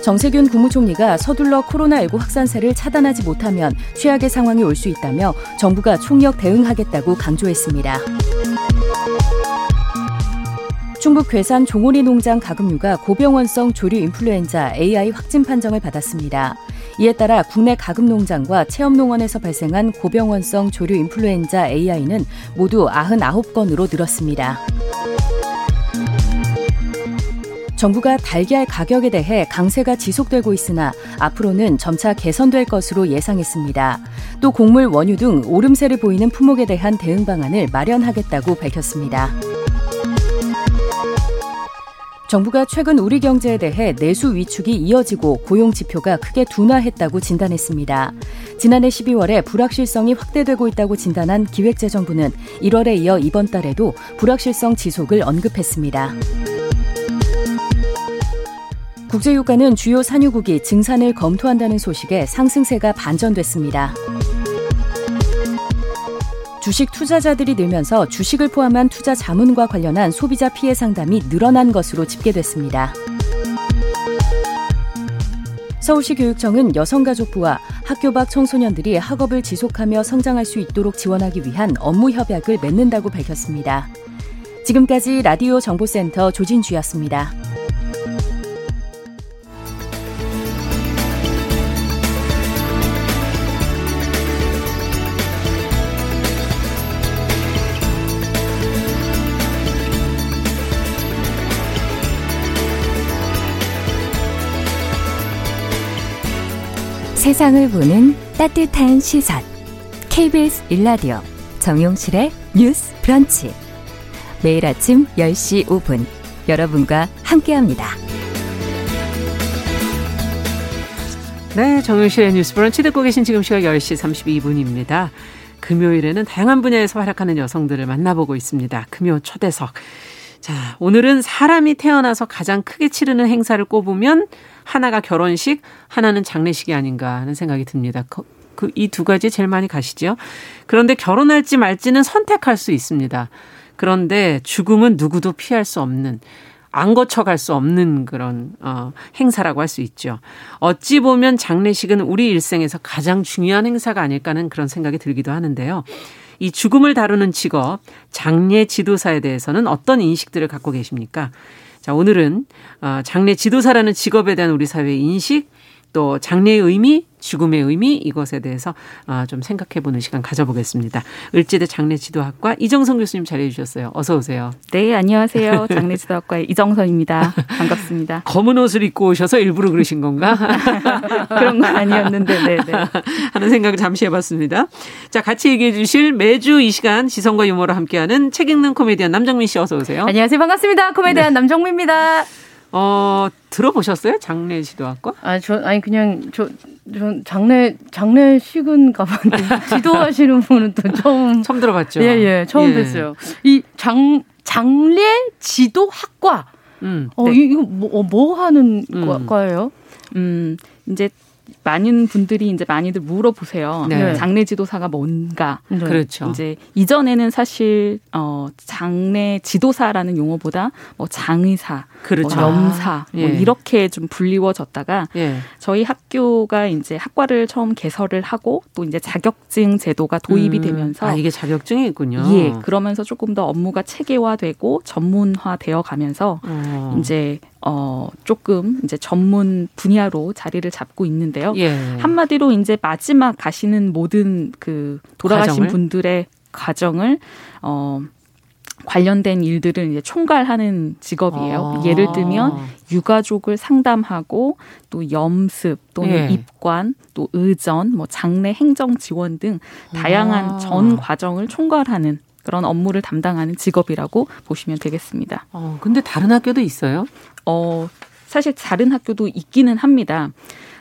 [SPEAKER 1] 정세균 국무총리가 서둘러 코로나19 확산세를 차단하지 못하면 최악의 상황이 올 수 있다며 정부가 총력 대응하겠다고 강조했습니다. 충북 괴산 종오리 농장 가금류가 고병원성 조류 인플루엔자 AI 확진 판정을 받았습니다. 이에 따라 국내 가금 농장과 체험 농원에서 발생한 고병원성 조류 인플루엔자 AI는 모두 99건으로 늘었습니다. 정부가 달걀 가격에 대해 강세가 지속되고 있으나 앞으로는 점차 개선될 것으로 예상했습니다. 또 곡물 원유 등 오름세를 보이는 품목에 대한 대응 방안을 마련하겠다고 밝혔습니다. 정부가 최근 우리 경제에 대해 내수 위축이 이어지고 고용 지표가 크게 둔화했다고 진단했습니다. 지난해 12월에 불확실성이 확대되고 있다고 진단한 기획재정부는 1월에 이어 이번 달에도 불확실성 지속을 언급했습니다. 국제유가는 주요 산유국이 증산을 검토한다는 소식에 상승세가 반전됐습니다. 주식 투자자들이 늘면서 주식을 포함한 투자 자문과 관련한 소비자 피해 상담이 늘어난 것으로 집계됐습니다. 서울시 교육청은 여성가족부와 학교 밖 청소년들이 학업을 지속하며 성장할 수 있도록 지원하기 위한 업무 협약을 맺는다고 밝혔습니다. 지금까지 라디오 정보센터 조진주였습니다.
[SPEAKER 4] 세상을 보는 따뜻한 시선. KBS 일라디오 정용실의 뉴스 브런치. 매일 아침 10시 5분 여러분과 함께합니다.
[SPEAKER 2] 네, 정용실의 뉴스 브런치 듣고 계신 지금 시각 10시 32분입니다. 금요일에는 다양한 분야에서 활약하는 여성들을 만나보고 있습니다. 금요 초대석. 자, 오늘은 사람이 태어나서 가장 크게 치르는 행사를 꼽으면 하나가 결혼식, 하나는 장례식이 아닌가 하는 생각이 듭니다. 그이 두 가지 제일 많이 가시죠. 그런데 결혼할지 말지는 선택할 수 있습니다. 그런데 죽음은 누구도 피할 수 없는 안 거쳐갈 수 없는 그런 어 행사라고 할 수 있죠. 어찌 보면 장례식은 우리 일생에서 가장 중요한 행사가 아닐까 하는 그런 생각이 들기도 하는데요. 이 죽음을 다루는 직업 장례 지도사에 대해서는 어떤 인식들을 갖고 계십니까? 자, 오늘은 어, 장례 지도사라는 직업에 대한 우리 사회의 인식, 또 장례의 의미, 죽음의 의미 이것에 대해서 아, 좀 생각해 보는 시간 가져보겠습니다. 을지대 장례지도학과 이정선 교수님 자리해 주셨어요. 어서 오세요.
[SPEAKER 5] 네, 안녕하세요. 장례지도학과의 이정선입니다. 반갑습니다.
[SPEAKER 2] 검은 옷을 입고 오셔서 일부러 그러신 건가?
[SPEAKER 5] 그런 건 아니었는데, 네, 네.
[SPEAKER 2] 하는 생각을 잠시 해봤습니다. 자, 같이 얘기해 주실 매주 이 시간 지성과 유머로 함께하는 책 읽는 코미디언 남정민 씨 어서 오세요.
[SPEAKER 5] 안녕하세요. 반갑습니다. 코미디언 네. 남정민입니다.
[SPEAKER 2] 어, 들어보셨어요? 장례 지도학과?
[SPEAKER 5] 아, 저, 아니, 그냥, 저, 저 장례, 장례식은 가봤는데, 지도하시는 분은 또 처음.
[SPEAKER 2] 처음 들어봤죠?
[SPEAKER 5] 예, 예, 처음 예. 뵀어요. 이 장, 장례 지도학과. 음, 어, 네. 이거 뭐, 어, 뭐 하는 음. 과예요? 음, 이제 많은 분들이 이제 많이들 물어보세요. 네. 장례 지도사가 뭔가.
[SPEAKER 2] 네. 그렇죠.
[SPEAKER 5] 이제 이전에는 사실 어 장례 지도사라는 용어보다 뭐 장의사, 그렇죠. 뭐 염사 아, 뭐 예. 이렇게 좀 불리워졌다가 예. 저희 학교가 이제 학과를 처음 개설을 하고 또 이제 자격증 제도가 도입이 음. 되면서
[SPEAKER 2] 아 이게 자격증이 있군요.
[SPEAKER 5] 예. 그러면서 조금 더 업무가 체계화되고 전문화되어 가면서 어. 이제 어, 조금 이제 전문 분야로 자리를 잡고 있는데요. 예. 한마디로 이제 마지막 가시는 모든 그 돌아가신 과정을? 분들의 과정을 어, 관련된 일들을 이제 총괄하는 직업이에요. 아. 예를 들면 유가족을 상담하고 또 염습 또는 예. 입관 또 의전 뭐 장례 행정 지원 등 다양한 아. 전 과정을 총괄하는 그런 업무를 담당하는 직업이라고 보시면 되겠습니다.
[SPEAKER 2] 어, 근데 다른 학교도 있어요?
[SPEAKER 5] 어, 사실 다른 학교도 있기는 합니다.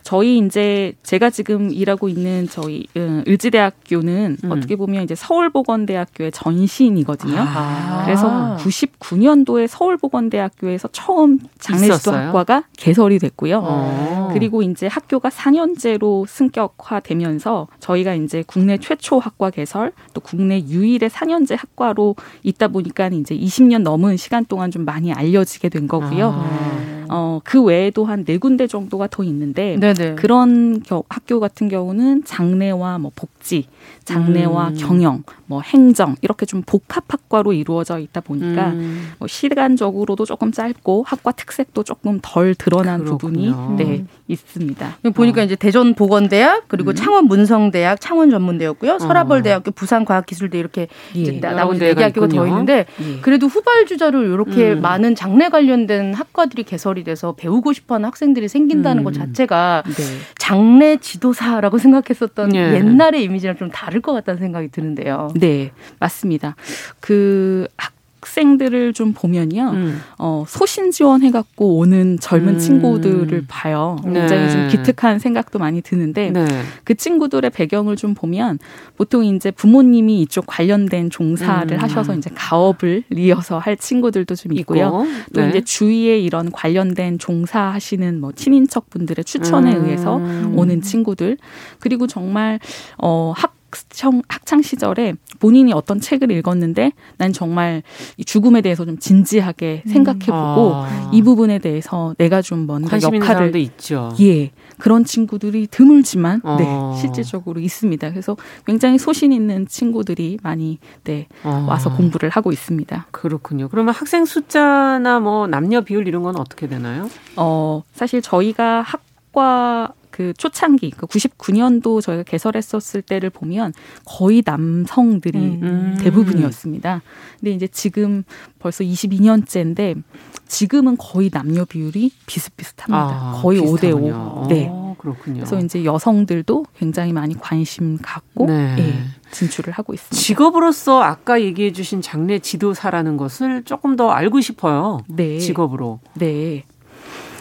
[SPEAKER 5] 저희 이제 제가 지금 일하고 있는 저희 음, 을지대학교는 음. 어떻게 보면 이제 서울보건대학교의 전신이거든요. 아. 그래서 99년도에 서울보건대학교에서 처음 장례지도학과가 개설이 됐고요. 어. 그리고 이제 학교가 4년제로 승격화되면서 저희가 이제 국내 최초 학과 개설 또 국내 유일의 4년제 학과로 있다 보니까 이제 20년 넘은 시간 동안 좀 많이 알려지게 된 거고요. 아. 어, 그 외에도 한 네 군데 정도가 더 있는데 네네. 그런 겨, 학교 같은 경우는 장래와 뭐 복지, 장래와 음. 경영, 뭐 행정 이렇게 좀 복합 학과로 이루어져 있다 보니까 음. 뭐 시간적으로도 조금 짧고 학과 특색도 조금 덜 드러난. 부분이 네 있습니다.
[SPEAKER 6] 보니까 어. 이제 대전 보건대학 그리고 음. 창원 문성대학 창원 전문대였고요. 어. 서라벌대학교 부산과학기술대 이렇게 예. 나온 네 개학교가 더 있는데 예. 그래도 후발주자로 이렇게 음. 많은 장래 관련된 학과들이 개설이 돼서 배우고 싶어하는 학생들이 생긴다는 것 음. 자체가 네. 장래 지도사라고 생각했었던 예. 옛날의 이미지랑 좀 다를 것 같다는 생각이 드는데요.
[SPEAKER 5] 네, 맞습니다. 그 학, 학생들을 좀 보면요, 음. 어, 소신 지원해갖고 오는 젊은 음. 친구들을 봐요. 굉장히 네. 좀 기특한 생각도 많이 드는데, 네. 그 친구들의 배경을 좀 보면, 보통 이제 부모님이 이쪽 관련된 종사를 음. 하셔서 이제 가업을 이어서 할 친구들도 좀 있고요. 있고. 또 네. 이제 주위에 이런 관련된 종사하시는 뭐 친인척 분들의 추천에 음. 의해서 오는 친구들, 그리고 정말, 어, 학 학창, 학창 시절에 본인이 어떤 책을 읽었는데 난 정말 이 죽음에 대해서 좀 진지하게 음. 생각해보고 아. 이 부분에 대해서 내가 좀 뭔가 역할을
[SPEAKER 2] 있죠.
[SPEAKER 5] 예 그런 친구들이 드물지만 어. 네 실질적으로 있습니다. 그래서 굉장히 소신 있는 친구들이 많이 네 어. 와서 공부를 하고 있습니다.
[SPEAKER 2] 그렇군요. 그러면 학생 숫자나 뭐 남녀 비율 이런 건 어떻게 되나요?
[SPEAKER 5] 어 사실 저희가 학과 그 초창기 그 99년도 저희가 개설했었을 때를 보면 거의 남성들이 음. 대부분이었습니다. 근데 이제 지금 벌써 22년째인데 지금은 거의 남녀 비율이 비슷비슷합니다. 아, 거의 비슷하군요. 5대 5. 네. 오, 그렇군요. 그래서 이제 여성들도 굉장히 많이 관심 갖고 네. 네, 진출을 하고 있습니다.
[SPEAKER 2] 직업으로서 아까 얘기해 주신 장례 지도사라는 것을 조금 더 알고 싶어요. 네. 직업으로.
[SPEAKER 5] 네.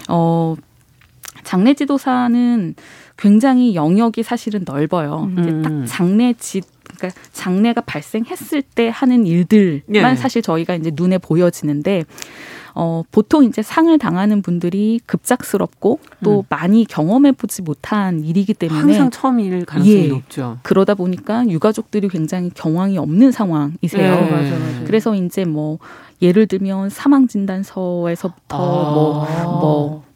[SPEAKER 5] 어, 장례 지도사는 굉장히 영역이 사실은 넓어요. 음. 이제 딱 장례 지 그러니까 장례가 발생했을 때 하는 일들만 네. 사실 저희가 이제 눈에 보여지는데 어, 보통 이제 상을 당하는 분들이 급작스럽고 또 음. 많이 경험해 보지 못한 일이기 때문에
[SPEAKER 2] 항상 처음일 가능성이 예, 높죠.
[SPEAKER 5] 그러다 보니까 유가족들이 굉장히 경황이 없는 상황이세요. 네. 맞아, 맞아. 그래서 이제 뭐 예를 들면 사망 진단서에서부터 뭐뭐 아. 뭐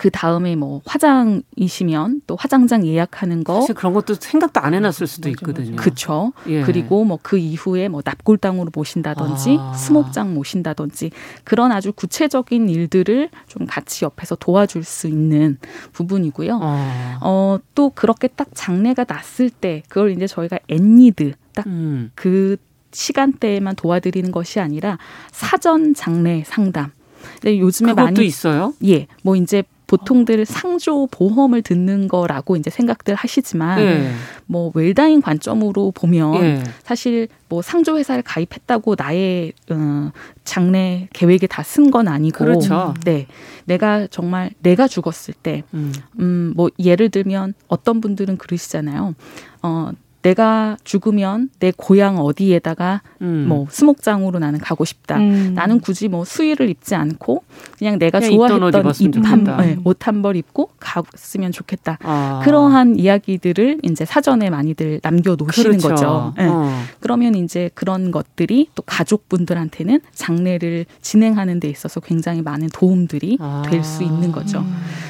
[SPEAKER 5] 그 다음에 뭐 화장이시면 또 화장장 예약하는 거
[SPEAKER 2] 사실 그런 것도 생각도 안 해놨을 수도 있거든요.
[SPEAKER 5] 그렇죠. 예. 그리고 뭐 그 이후에 뭐 납골당으로 모신다든지 아. 수목장 모신다든지 그런 아주 구체적인 일들을 좀 같이 옆에서 도와줄 수 있는 부분이고요. 아. 어또 그렇게 딱 장례가 났을 때 그걸 이제 저희가 앤니드 딱그 음. 그 시간대에만 도와드리는 것이 아니라 사전 장례 상담. 근데 요즘에 많이
[SPEAKER 2] 있어요?
[SPEAKER 5] 예, 뭐 이제 보통들 상조 보험을 듣는 거라고 이제 생각들 하시지만 네. 뭐 웰다인 관점으로 보면 네. 사실 뭐 상조 회사를 가입했다고 나의 어, 장래 계획에 다 쓴 건 아니고
[SPEAKER 2] 그렇죠.
[SPEAKER 5] 네. 내가 정말 내가 죽었을 때 음. 음, 뭐 예를 들면 어떤 분들은 그러시잖아요. 어 내가 죽으면 내 고향 어디에다가 음. 뭐 수목장으로 나는 가고 싶다. 음. 나는 굳이 뭐 수의를 입지 않고 그냥 내가 그냥 좋아했던 입한 네, 옷한 벌 입고 갔으면 좋겠다. 아. 그러한 이야기들을 이제 사전에 많이들 남겨 놓으시는 그렇죠. 거죠. 네. 어. 그러면 이제 그런 것들이 또 가족분들한테는 장례를 진행하는 데 있어서 굉장히 많은 도움들이 아. 될수 있는 거죠.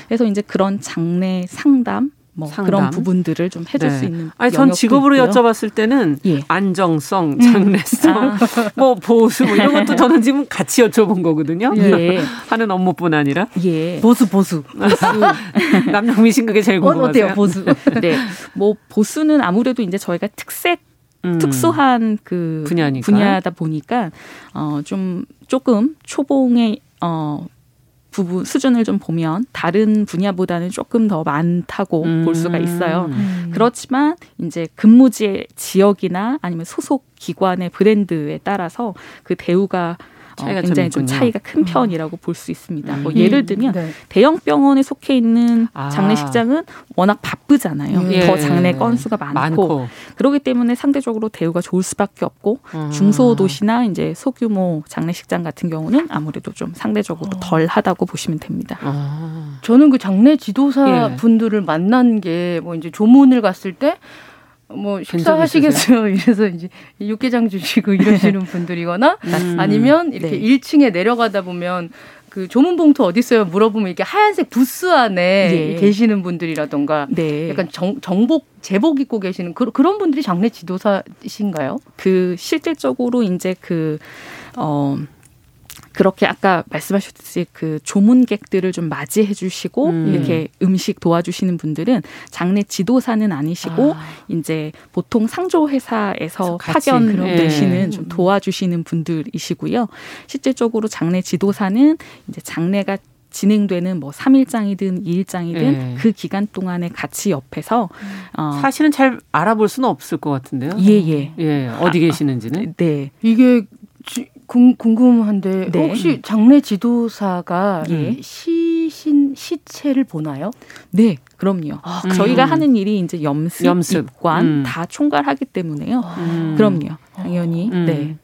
[SPEAKER 5] 그래서 이제 그런 장례 상담 뭐 상담. 그런 부분들을 좀 해줄 네. 수 있는.
[SPEAKER 2] 아니 전 직업으로 있고요. 여쭤봤을 때는 예. 안정성, 음. 장래성, 음. 뭐 보수 뭐 이런 것도 저는 지금 같이 여쭤본 거거든요. 예. 하는 업무뿐 아니라.
[SPEAKER 6] 예. 보수 보수. 보수.
[SPEAKER 2] 남영미 씨 그게 제일 궁금하세요.
[SPEAKER 6] 어때요 보수?
[SPEAKER 5] 네. 뭐 보수는 아무래도 이제 저희가 특색 음. 특수한 그 분야니까. 분야다 보니까 어 좀 조금 초봉의 어 부분 수준을 좀 보면 다른 분야보다는 조금 더 많다고 음. 볼 수가 있어요. 음. 그렇지만 이제 근무지의 지역이나 아니면 소속 기관의 브랜드에 따라서 그 대우가 어, 굉장히 좀, 좀 차이가 큰 음. 편이라고 볼 수 있습니다. 뭐 음. 예를 들면 네. 대형 병원에 속해 있는 아. 장례식장은 워낙 바쁘잖아요. 예. 더 장례 건수가 많고, 많고, 그렇기 때문에 상대적으로 대우가 좋을 수밖에 없고 음. 중소도시나 이제 소규모 장례식장 같은 경우는 아무래도 좀 상대적으로 어. 덜하다고 보시면 됩니다.
[SPEAKER 6] 아. 저는 그 장례 지도사 예. 분들을 만난 게 뭐 이제 조문을 갔을 때 뭐 식사하시겠어요? 이래서 이제 육개장 주시고 이러시는 분들이거나 음. 아니면 이렇게 네. 1층에 내려가다 보면 그 조문 봉투 어디 있어요? 물어보면 이렇게 하얀색 부스 안에 예. 계시는 분들이라던가 네. 약간 정, 정복 제복 입고 계시는 그, 그런 분들이 장례 지도사이신가요?
[SPEAKER 5] 그 실질적으로 이제 그 어 그렇게 아까 말씀하셨듯이 그 조문객들을 좀 맞이해 주시고 음. 이렇게 음식 도와주시는 분들은 장례 지도사는 아니시고 아. 이제 보통 상조 회사에서 파견 되시는 네. 좀 도와주시는 분들이시고요. 실질적으로 장례 지도사는 이제 장례가 진행되는 뭐 3일장이든 2일장이든 예. 그 기간 동안에 같이 옆에서
[SPEAKER 2] 어 사실은 잘 알아볼 수는 없을 것 같은데요.
[SPEAKER 5] 예, 예.
[SPEAKER 2] 예. 어디 아, 계시는지는.
[SPEAKER 6] 네. 이게 궁, 궁금한데 네. 혹시 장례 지도사가 예. 시신 시체를 보나요?
[SPEAKER 5] 네, 그럼요. 아, 저희가 하는 일이 이제 염습, 염습. 입관 음. 다 총괄하기 때문에요. 음. 그럼요, 당연히. 음. 네.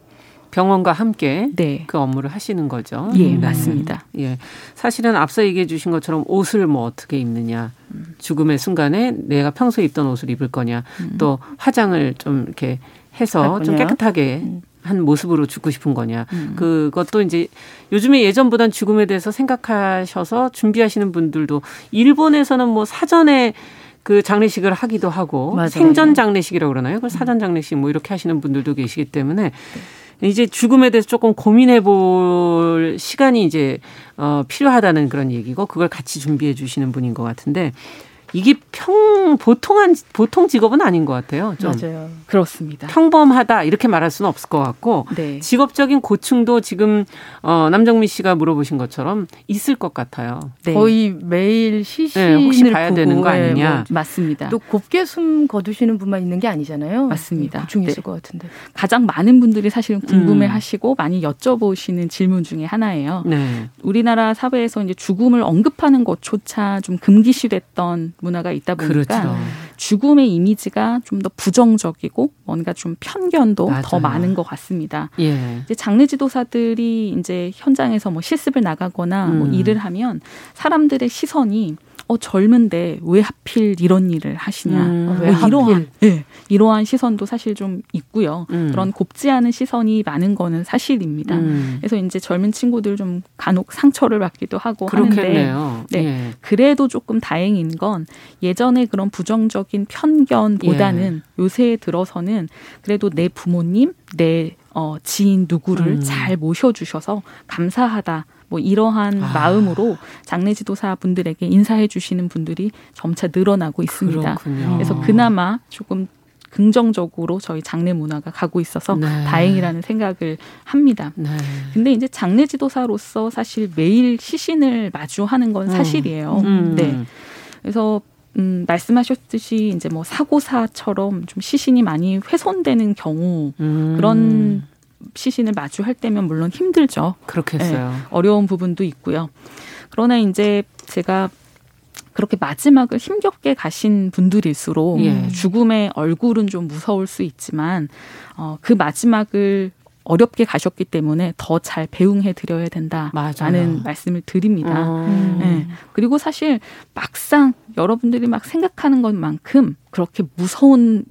[SPEAKER 2] 병원과 함께 네. 그 업무를 하시는 거죠.
[SPEAKER 5] 예, 음. 맞습니다.
[SPEAKER 2] 예. 사실은 앞서 얘기해 주신 것처럼 옷을 뭐 어떻게 입느냐, 죽음의 순간에 내가 평소에 입던 옷을 입을 거냐, 음. 또 화장을 좀 이렇게 해서 좀 깨끗하게 음. 한 모습으로 죽고 싶은 거냐. 음. 그것도 이제 요즘에 예전보단 죽음에 대해서 생각하셔서 준비하시는 분들도 일본에서는 뭐 사전에 그 장례식을 하기도 하고 맞아요. 생전 장례식이라고 그러나요? 그 사전 장례식 뭐 이렇게 하시는 분들도 계시기 때문에 네. 이제 죽음에 대해서 조금 고민해 볼 시간이 이제 어 필요하다는 그런 얘기고 그걸 같이 준비해 주시는 분인 것 같은데 이게 평 보통한 보통 직업은 아닌 것 같아요.
[SPEAKER 5] 좀. 맞아요. 그렇습니다.
[SPEAKER 2] 평범하다 이렇게 말할 수는 없을 것 같고 네. 직업적인 고충도 지금 어, 남정미 씨가 물어보신 것처럼 있을 것 같아요.
[SPEAKER 6] 네. 거의 매일 시신을 네, 혹시
[SPEAKER 2] 봐야 되는 거 아니냐? 뭐,
[SPEAKER 5] 맞습니다.
[SPEAKER 6] 또 곱게 숨 거두시는 분만 있는 게 아니잖아요.
[SPEAKER 5] 맞습니다.
[SPEAKER 6] 고충이 네. 있을 것 같은데
[SPEAKER 5] 가장 많은 분들이 사실은 궁금해하시고 음. 많이 여쭤보시는 질문 중에 하나예요. 네. 우리나라 사회에서 이제 죽음을 언급하는 것조차 좀 금기시됐던 문화가 있다 보니까 그렇죠. 죽음의 이미지가 좀 더 부정적이고 뭔가 좀 편견도 맞아요. 더 많은 것 같습니다. 예. 이제 장례 지도사들이 이제 현장에서 뭐 실습을 나가거나 뭐 음. 뭐 일을 하면 사람들의 시선이 어 젊은데 왜 하필 이런 일을 하시냐 음, 뭐왜 이러한 네, 이러한 시선도 사실 좀 있고요 음. 그런 곱지 않은 시선이 많은 거는 사실입니다 음. 그래서 이제 젊은 친구들 좀 간혹 상처를 받기도 하고 그렇겠네요. 하는데 네 예. 그래도 조금 다행인 건 예전에 그런 부정적인 편견보다는 예. 요새 들어서는 그래도 내 부모님 내 어, 지인 누구를 음. 잘 모셔주셔서 감사하다. 뭐 이러한 아. 마음으로 장례 지도사 분들에게 인사해 주시는 분들이 점차 늘어나고 있습니다. 그렇군요. 그래서 그나마 조금 긍정적으로 저희 장례 문화가 가고 있어서 네. 다행이라는 생각을 합니다. 네. 근데 이제 장례 지도사로서 사실 매일 시신을 마주하는 건 음. 사실이에요. 음. 네. 그래서 음, 말씀하셨듯이 이제 뭐 사고사처럼 좀 시신이 많이 훼손되는 경우 음. 그런 시신을 마주할 때면 물론 힘들죠.
[SPEAKER 2] 그렇겠어요. 네,
[SPEAKER 5] 어려운 부분도 있고요. 그러나 이제 제가 그렇게 마지막을 힘겹게 가신 분들일수록 예. 죽음의 얼굴은 좀 무서울 수 있지만 어, 그 마지막을 어렵게 가셨기 때문에 더 잘 배웅해 드려야 된다라는 맞아요. 말씀을 드립니다. 음. 네. 그리고 사실 막상 여러분들이 막 생각하는 것만큼 그렇게 무서운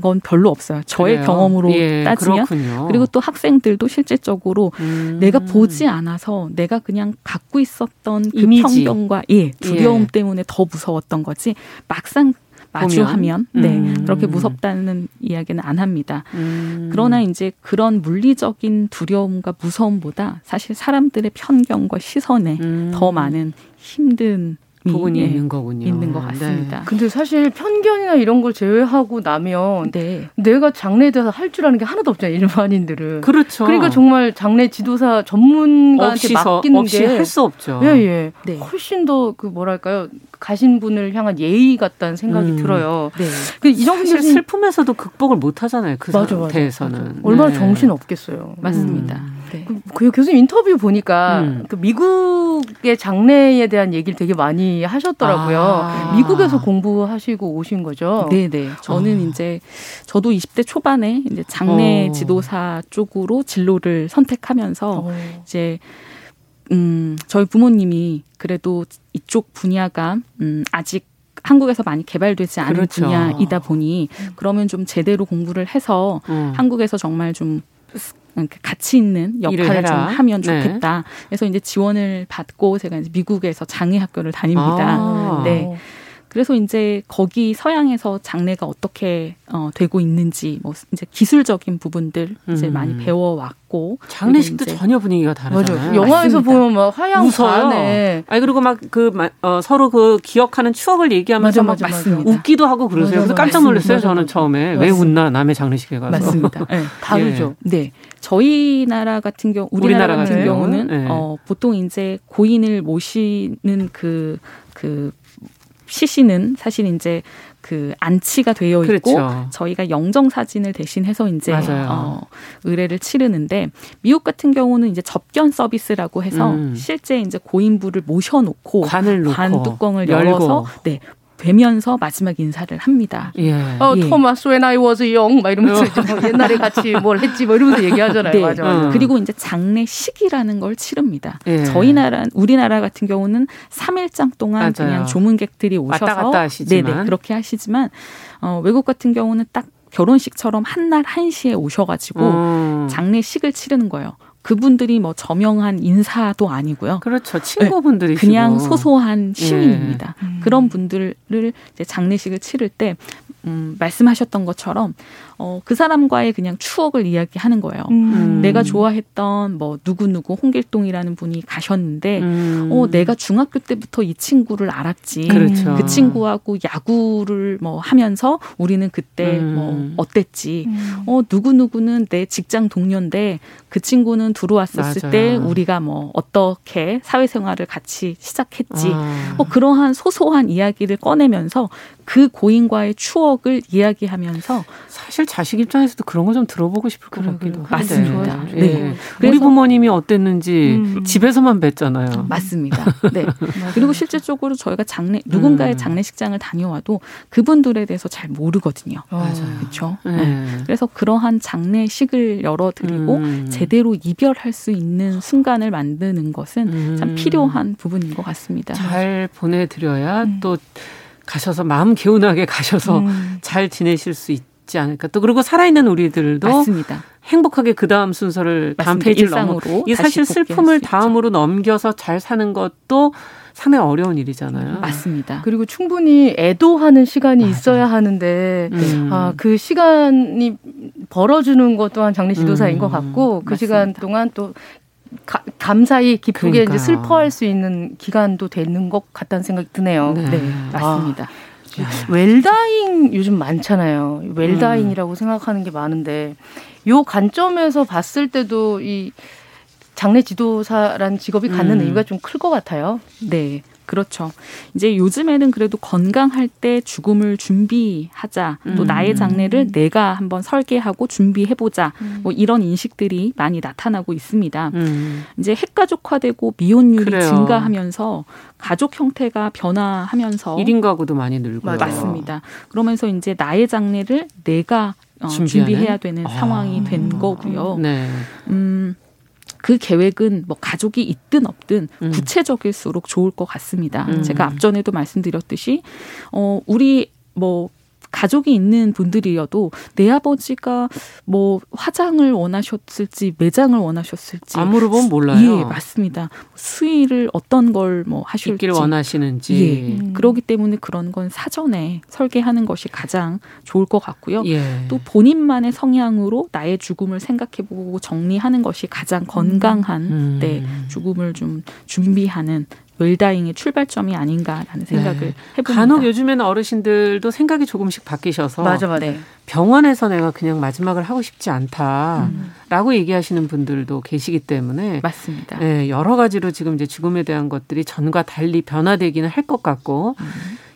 [SPEAKER 5] 건 별로 없어요. 저의 그래요? 경험으로 예, 따지면 그렇군요. 그리고 또 학생들도 실질적으로 음. 내가 보지 않아서 내가 그냥 갖고 있었던 그 이미지. 편견과 예, 두려움 예. 때문에 더 무서웠던 거지 막상 마주하면 네 음. 그렇게 무섭다는 이야기는 안 합니다. 음. 그러나 이제 그런 물리적인 두려움과 무서움보다 사실 사람들의 편견과 시선에 음. 더 많은 힘든
[SPEAKER 2] 부분이 예, 있는 거군요.
[SPEAKER 5] 있는 것 같습니다. 네.
[SPEAKER 6] 근데 사실 편견이나 이런 걸 제외하고 나면 네. 내가 장래에 대해서 할 줄 아는 게 하나도 없잖아요. 일반인들은.
[SPEAKER 2] 그렇죠.
[SPEAKER 6] 그러니까 정말 장례 지도사 전문가한테 맡기는
[SPEAKER 2] 없이
[SPEAKER 6] 게
[SPEAKER 2] 할 수 없죠.
[SPEAKER 6] 예, 예. 네. 훨씬 더 그 뭐랄까요? 가신 분을 향한 예의 같다는 생각이 음. 들어요. 네.
[SPEAKER 2] 그 이정훈 교 슬픔에서도 극복을 못 하잖아요. 그 맞아, 상태에서는. 맞아,
[SPEAKER 6] 맞아. 얼마나 네. 정신 없겠어요.
[SPEAKER 5] 맞습니다. 음. 네.
[SPEAKER 6] 그, 그 교수님 인터뷰 보니까 음. 그 미국의 장래에 대한 얘기를 되게 많이 하셨더라고요. 아. 미국에서 공부하시고 오신 거죠?
[SPEAKER 5] 네, 네. 저는 어. 이제 저도 20대 초반에 이제 장래 어. 지도사 쪽으로 진로를 선택하면서 어. 이제 음, 저희 부모님이 그래도 이쪽 분야가 음, 아직 한국에서 많이 개발되지 않은 그렇죠. 분야이다 보니 그러면 좀 제대로 공부를 해서 음. 한국에서 정말 좀 가치 있는 역할을 좀 하면 네. 좋겠다. 네. 그래서 이제 지원을 받고 제가 이제 미국에서 장애 학교를 다닙니다. 아. 네. 그래서 이제 거기 서양에서 장래가 어떻게 어, 되고 있는지 뭐 이제 기술적인 부분들 이제 음. 많이 배워왔고
[SPEAKER 2] 장례식도 전혀 분위기가 다르잖아요.
[SPEAKER 6] 맞아요. 영화에서 맞습니다. 보면 막 화양 웃어요.
[SPEAKER 2] 아니 그리고 막 그 어, 서로 그 기억하는 추억을 얘기하면서 맞아, 맞아, 막 맞아. 웃기도 하고 그러세요. 그래서 깜짝 놀랐어요. 저는 처음에 왜 웃나 남의 장례식에 가서.
[SPEAKER 5] 맞습니다. 네, 다르죠. 예. 네. 저희 나라 같은 경우 우리나라, 우리나라 같은 경우는 네. 어, 보통 이제 고인을 모시는 그그 그 시신은 사실 이제 그 안치가 되어 있고 그렇죠. 저희가 영정 사진을 대신해서 이제 어, 의뢰를 치르는데 미국 같은 경우는 이제 접견 서비스라고 해서 음. 실제 이제 고인부를 모셔놓고
[SPEAKER 2] 관을
[SPEAKER 5] 관 뚜껑을 열어서 네 뵈면서 마지막 인사를 합니다.
[SPEAKER 6] 예. 어, 예. 토마스 when I was young 막 이러면서 뭐 옛날에 같이 뭘 했지 뭐 이러면서 얘기하잖아요. 네. 맞아, 맞아.
[SPEAKER 5] 그리고 이제 장례식이라는 걸 치릅니다. 예. 저희 나라 우리나라 같은 경우는 3일장 동안 맞아요. 그냥 조문객들이 오셔서
[SPEAKER 2] 왔다 갔다 하시지만
[SPEAKER 5] 네네 그렇게 하시지만 어, 외국 같은 경우는 딱 결혼식처럼 한 날 한시에 오셔가지고 음. 장례식을 치르는 거예요. 그분들이 뭐 저명한 인사도 아니고요.
[SPEAKER 2] 그렇죠. 친구분들이
[SPEAKER 5] 네, 그냥 소소한 시민입니다. 예. 음. 그런 분들을 이제 장례식을 치를 때 음, 말씀하셨던 것처럼 어, 그 사람과의 그냥 추억을 이야기하는 거예요. 음. 내가 좋아했던 뭐 누구누구 홍길동이라는 분이 가셨는데 음. 어, 내가 중학교 때부터 이 친구를 알았지. 그렇죠. 그 친구하고 야구를 뭐 하면서 우리는 그때 음. 뭐 어땠지. 음. 어, 누구누구는 내 직장 동료인데 그 친구는 들어왔었을 맞아요. 때 우리가 뭐 어떻게 사회생활을 같이 시작했지. 아. 뭐 그러한 소소한 이야기를 꺼내면서 그 고인과의 추억을 이야기하면서
[SPEAKER 2] 사실 자식 입장에서도 그런 거 좀 들어보고 싶을 것 같기도
[SPEAKER 5] 한데. 맞습니다.
[SPEAKER 2] 네. 네. 우리 부모님이 어땠는지 음. 집에서만 뵀잖아요.
[SPEAKER 5] 맞습니다. 네. 그리고 실질적으로 저희가 장례 누군가의 음. 장례식장을 다녀와도 그분들에 대해서 잘 모르거든요.
[SPEAKER 2] 맞아요.
[SPEAKER 5] 그렇죠. 네. 네. 그래서 그러한 장례식을 열어드리고 음. 제대로 이별할 수 있는 순간을 만드는 것은 참 음. 필요한 부분인 것 같습니다.
[SPEAKER 2] 잘 보내드려야 음. 또 가셔서 마음 개운하게 가셔서 음. 잘 지내실 수 있 지 않을까. 또 그리고 살아있는 우리들도
[SPEAKER 5] 맞습니다.
[SPEAKER 2] 행복하게 그 다음 순서를 다음 페이지를 넘어. 이 사실 슬픔을 다음으로 넘겨서 잘 사는 것도 상당히 어려운 일이잖아요.
[SPEAKER 5] 맞습니다.
[SPEAKER 6] 그리고 충분히 애도하는 시간이 맞아. 있어야 하는데 음. 아, 그 시간이 벌어주는 것 또한 장례 지도사인 음. 것 같고 그 맞습니다. 시간 동안 또 가, 감사히 기쁘게 그러니까요. 이제 슬퍼할 수 있는 기간도 되는 것 같다는 생각이 드네요.
[SPEAKER 5] 네, 네 맞습니다.
[SPEAKER 6] 아, 웰다잉 요즘 많잖아요. 웰다잉이라고 음. 생각하는 게 많은데 요 관점에서 봤을 때도 이 장례 지도사란 직업이 갖는 음. 의미가 좀 클 것 같아요.
[SPEAKER 5] 네. 그렇죠. 이제 요즘에는 그래도 건강할 때 죽음을 준비하자. 또 음. 나의 장례를 내가 한번 설계하고 준비해보자. 음. 뭐 이런 인식들이 많이 나타나고 있습니다. 음. 이제 핵가족화되고 미혼율이 그래요. 증가하면서 가족 형태가 변화하면서
[SPEAKER 2] 1인 가구도 많이 늘고
[SPEAKER 5] 맞습니다. 그러면서 이제 나의 장례를 내가 어, 준비해야 되는 아. 상황이 된 거고요. 네. 음, 그 계획은 뭐 가족이 있든 없든 음. 구체적일수록 좋을 것 같습니다. 음. 제가 앞전에도 말씀드렸듯이 어 우리 뭐 가족이 있는 분들이어도 내 아버지가 뭐 화장을 원하셨을지 매장을 원하셨을지
[SPEAKER 2] 안 물어보면 몰라요.
[SPEAKER 5] 예, 맞습니다. 수의를 어떤 걸 뭐 하실지
[SPEAKER 2] 원하시는지
[SPEAKER 5] 예. 음. 그러기 때문에 그런 건 사전에 설계하는 것이 가장 좋을 것 같고요. 예. 또 본인만의 성향으로 나의 죽음을 생각해보고 정리하는 것이 가장 건강한 음. 네, 죽음을 좀 준비하는 웰다잉의 출발점이 아닌가라는 생각을 네. 해봅니다.
[SPEAKER 2] 간혹 요즘에는 어르신들도 생각이 조금씩 바뀌셔서
[SPEAKER 6] 맞아, 맞아. 네.
[SPEAKER 2] 병원에서 내가 그냥 마지막을 하고 싶지 않다라고 음. 얘기하시는 분들도 계시기 때문에
[SPEAKER 5] 맞습니다.
[SPEAKER 2] 네, 여러 가지로 지금 이제 죽음에 대한 것들이 전과 달리 변화되기는 할 것 같고 음.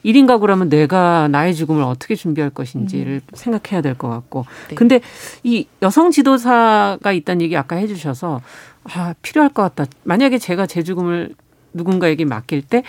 [SPEAKER 2] 1인 가구라면 내가 나의 죽음을 어떻게 준비할 것인지를 음. 생각해야 될 것 같고. 네. 근데 이 여성 지도사가 있다는 얘기 아까 해 주셔서 아, 필요할 것 같다. 만약에 제가 제 죽음을 누군가에게 맡길 때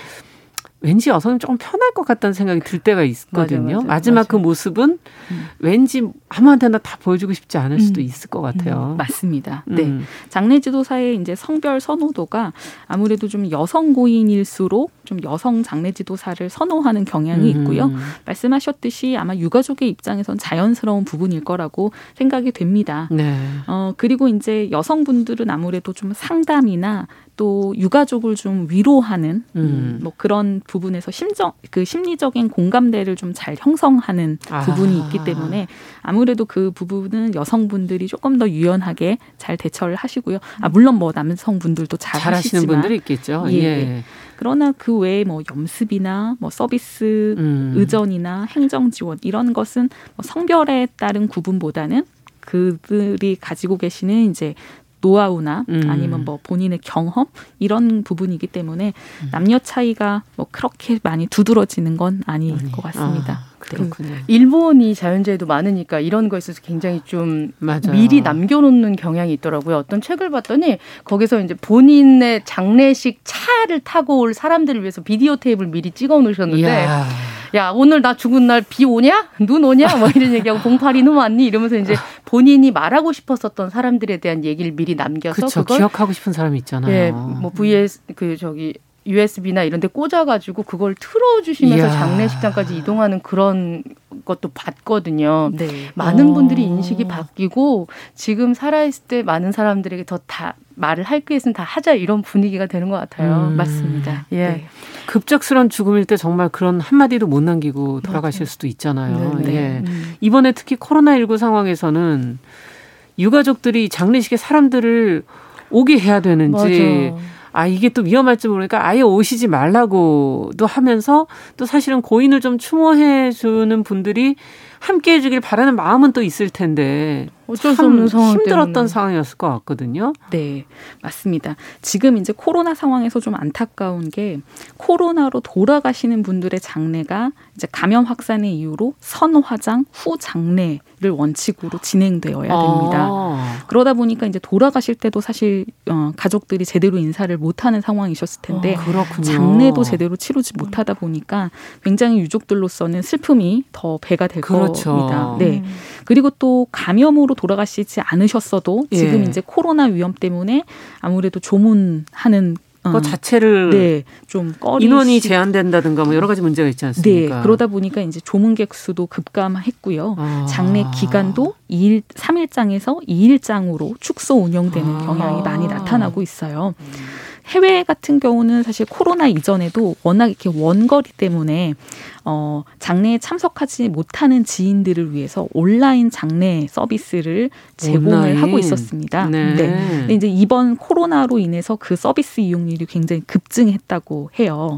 [SPEAKER 2] 왠지 여성은 조금 편할 것 같다는 생각이 들 때가 있거든요. 맞아, 맞아, 마지막 맞아. 그 모습은 음. 왠지 아무한테나 다 보여주고 싶지 않을 수도 음. 있을 것 같아요.
[SPEAKER 5] 음. 맞습니다. 네. 음. 장례 지도사의 이제 성별 선호도가 아무래도 좀 여성 고인일수록 좀 여성 장례 지도사를 선호하는 경향이 있고요. 음. 말씀하셨듯이 아마 유가족의 입장에선 자연스러운 부분일 거라고 생각이 됩니다. 네. 어, 그리고 이제 여성분들은 아무래도 좀 상담이나 또 유가족을 좀 위로하는 음. 음. 뭐 그런 부분에서 심정 그 심리적인 공감대를 좀 잘 형성하는 아. 부분이 있기 때문에 아무래도 그 부분은 여성분들이 조금 더 유연하게 잘 대처를 하시고요. 아 물론 뭐 남성분들도 잘, 잘 하시는
[SPEAKER 2] 분들이 있겠죠. 예. 예.
[SPEAKER 5] 그러나 그 외에 뭐 염습이나 뭐 서비스 음. 의전이나 행정 지원 이런 것은 뭐 성별에 따른 구분보다는 그들이 가지고 계시는 이제 노하우나 음. 아니면 뭐 본인의 경험 이런 부분이기 때문에 음. 남녀 차이가 뭐 그렇게 많이 두드러지는 건 아닐 아니. 것 같습니다. 아.
[SPEAKER 6] 그렇군요. 네. 일본이 자연재해도 많으니까 이런 거에 있어서 굉장히 좀 맞아요. 미리 남겨놓는 경향이 있더라고요. 어떤 책을 봤더니 거기서 이제 본인의 장례식 차를 타고 올 사람들을 위해서 비디오 테이프를 미리 찍어 놓으셨는데 이야. 야 오늘 나 죽은 날 비 오냐? 눈 오냐? 뭐 이런 얘기하고 봉파리 눈 왔니? 이러면서 이제 본인이 말하고 싶었었던 사람들에 대한 얘기를 미리 남겨서
[SPEAKER 2] 그쵸, 그걸 기억하고 싶은 사람이 있잖아요. 예,
[SPEAKER 6] 뭐 VS 그 저기 USB나 이런 데 꽂아가지고 그걸 틀어주시면서 장례식장까지 이동하는 그런 것도 봤거든요. 네. 많은 분들이 어. 인식이 바뀌고 지금 살아있을 때 많은 사람들에게 더 다 말을 할 기회는 다 하자 이런 분위기가 되는 것 같아요.
[SPEAKER 5] 음. 맞습니다.
[SPEAKER 2] 예. 네. 급작스런 죽음일 때 정말 그런 한마디도 못 남기고 돌아가실 맞아요. 수도 있잖아요. 네, 네. 예. 음. 이번에 특히 코로나19 상황에서는 유가족들이 장례식에 사람들을 오게 해야 되는지 맞아. 아 이게 또 위험할지 모르니까 아예 오시지 말라고도 하면서 또 사실은 고인을 좀 추모해 주는 분들이 함께 해주길 바라는 마음은 또 있을 텐데 어쩔 수 없는 상황 힘들었던 때문에. 상황이었을 것 같거든요.
[SPEAKER 5] 네, 맞습니다. 지금 이제 코로나 상황에서 좀 안타까운 게 코로나로 돌아가시는 분들의 장례가 이제 감염 확산의 이유로 선화장 후 장례를 원칙으로 진행되어야 됩니다. 아. 그러다 보니까 이제 돌아가실 때도 사실 어, 가족들이 제대로 인사를 못하는 상황이셨을 텐데 아, 장례도 제대로 치르지 못하다 보니까 굉장히 유족들로서는 슬픔이 더 배가 될 그렇죠. 겁니다. 네. 그리고 또 감염으로 돌아가시지 않으셨어도 지금 예. 이제 코로나 위험 때문에 아무래도 조문하는
[SPEAKER 2] 그 자체를 네, 좀 꺼리 인원이 제한된다든가 뭐 여러 가지 문제가 있지 않습니까?
[SPEAKER 5] 네, 그러다 보니까 이제 조문객 수도 급감했고요. 아. 장례 기간도 2일 3일장에서 2일장으로 축소 운영되는 아. 경향이 많이 나타나고 있어요. 음. 해외 같은 경우는 사실 코로나 이전에도 워낙 이렇게 원거리 때문에 어, 장례에 참석하지 못하는 지인들을 위해서 온라인 장례 서비스를 제공을 온라인. 하고 있었습니다. 네. 네. 근데 이제 이번 코로나로 인해서 그 서비스 이용률이 굉장히 급증했다고 해요.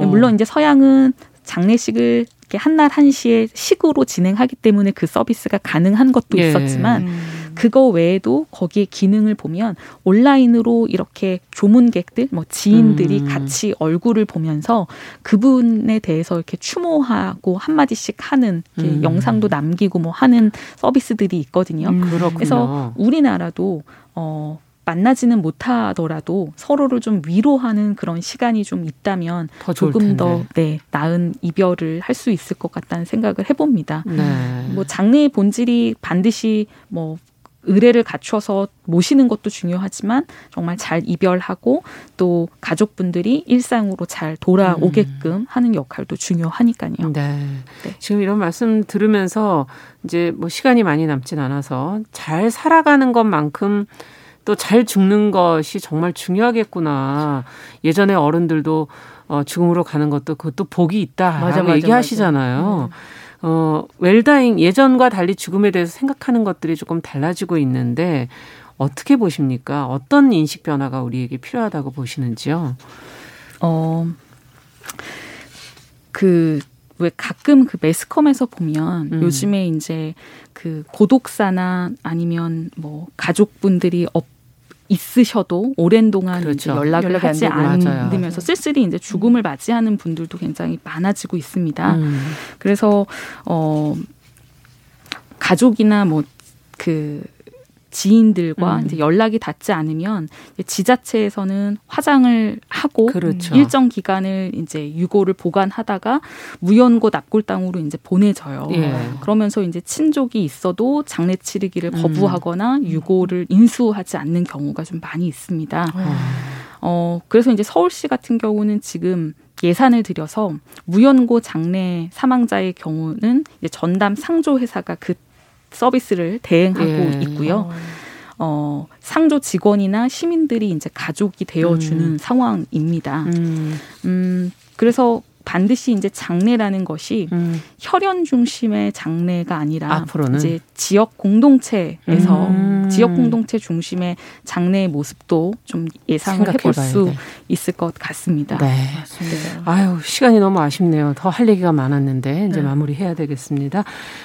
[SPEAKER 5] 오. 물론 이제 서양은 장례식을 이렇게 한날 한시에 식으로 진행하기 때문에 그 서비스가 가능한 것도 예. 있었지만 음. 그거 외에도 거기에 기능을 보면 온라인으로 이렇게 조문객들, 뭐 지인들이 음. 같이 얼굴을 보면서 그분에 대해서 이렇게 추모하고 한마디씩 하는 음. 영상도 남기고 뭐 하는 서비스들이 있거든요. 음. 그래서 우리나라도 어 만나지는 못하더라도 서로를 좀 위로하는 그런 시간이 좀 있다면 더 조금 더 네, 나은 이별을 할 수 있을 것 같다는 생각을 해봅니다. 네. 뭐 장래의 본질이 반드시 뭐 의뢰를 갖춰서 모시는 것도 중요하지만 정말 잘 이별하고 또 가족분들이 일상으로 잘 돌아오게끔 음. 하는 역할도 중요하니까요. 네.
[SPEAKER 2] 네. 지금 이런 말씀 들으면서 이제 뭐 시간이 많이 남진 않아서 잘 살아가는 것만큼 또 잘 죽는 것이 정말 중요하겠구나. 예전에 어른들도 어, 죽음으로 가는 것도 그것도 복이 있다. 맞아, 맞아, 얘기하시잖아요. 맞아. 음. 어, 웰다잉 예전과 달리 죽음에 대해서 생각하는 것들이 조금 달라지고 있는데 어떻게 보십니까? 어떤 인식 변화가 우리에게 필요하다고 보시는지요? 어,
[SPEAKER 5] 그, 왜 가끔 그 매스컴에서 보면 음. 요즘에 이제 그 고독사나 아니면 뭐 가족분들이 없 있으셔도 오랜 동안 그렇죠. 연락을 하지 않으면서 쓸쓸히 이제 죽음을 맞이하는 분들도 굉장히 많아지고 있습니다. 음. 그래서 어 가족이나 뭐그 지인들과 음. 이제 연락이 닿지 않으면 지자체에서는 화장을 하고 그렇죠. 일정 기간을 이제 유고를 보관하다가 무연고 납골당으로 이제 보내져요. 예. 그러면서 이제 친족이 있어도 장례 치르기를 음. 거부하거나 유고를 인수하지 않는 경우가 좀 많이 있습니다. 음. 어, 그래서 이제 서울시 같은 경우는 지금 예산을 들여서 무연고 장례 사망자의 경우는 전담 상조 회사가 그 서비스를 대행하고 예. 있고요. 어, 상조 직원이나 시민들이 이제 가족이 되어주는 음. 상황입니다. 음. 음, 그래서 반드시 이제 장례라는 것이 음. 혈연 중심의 장례가 아니라 앞으로는 이제 지역 공동체에서 음. 지역 공동체 중심의 장례의 모습도 좀 예상을 해볼 수 돼. 있을 것 같습니다. 네.
[SPEAKER 2] 맞습니다. 아유 시간이 너무 아쉽네요. 더 할 얘기가 많았는데 이제 네. 마무리해야 되겠습니다.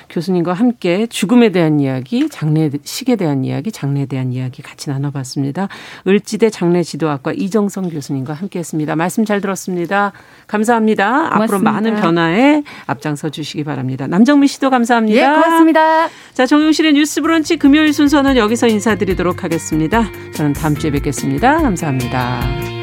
[SPEAKER 2] 교수님과 함께 죽음에 대한 이야기, 장례식에 대한 이야기, 장례에 대한 이야기 같이 나눠봤습니다. 을지대 장례지도학과 이정성 교수님과 함께했습니다. 말씀 잘 들었습니다. 감사합니다. 고맙습니다. 앞으로 많은 변화에 앞장서 주시기 바랍니다. 남정미 씨도 감사합니다.
[SPEAKER 6] 예, 고맙습니다.
[SPEAKER 2] 자, 정용실의 뉴스 브런치 금요일 순서는 여기서 인사드리도록 하겠습니다. 저는 다음 주에 뵙겠습니다. 감사합니다.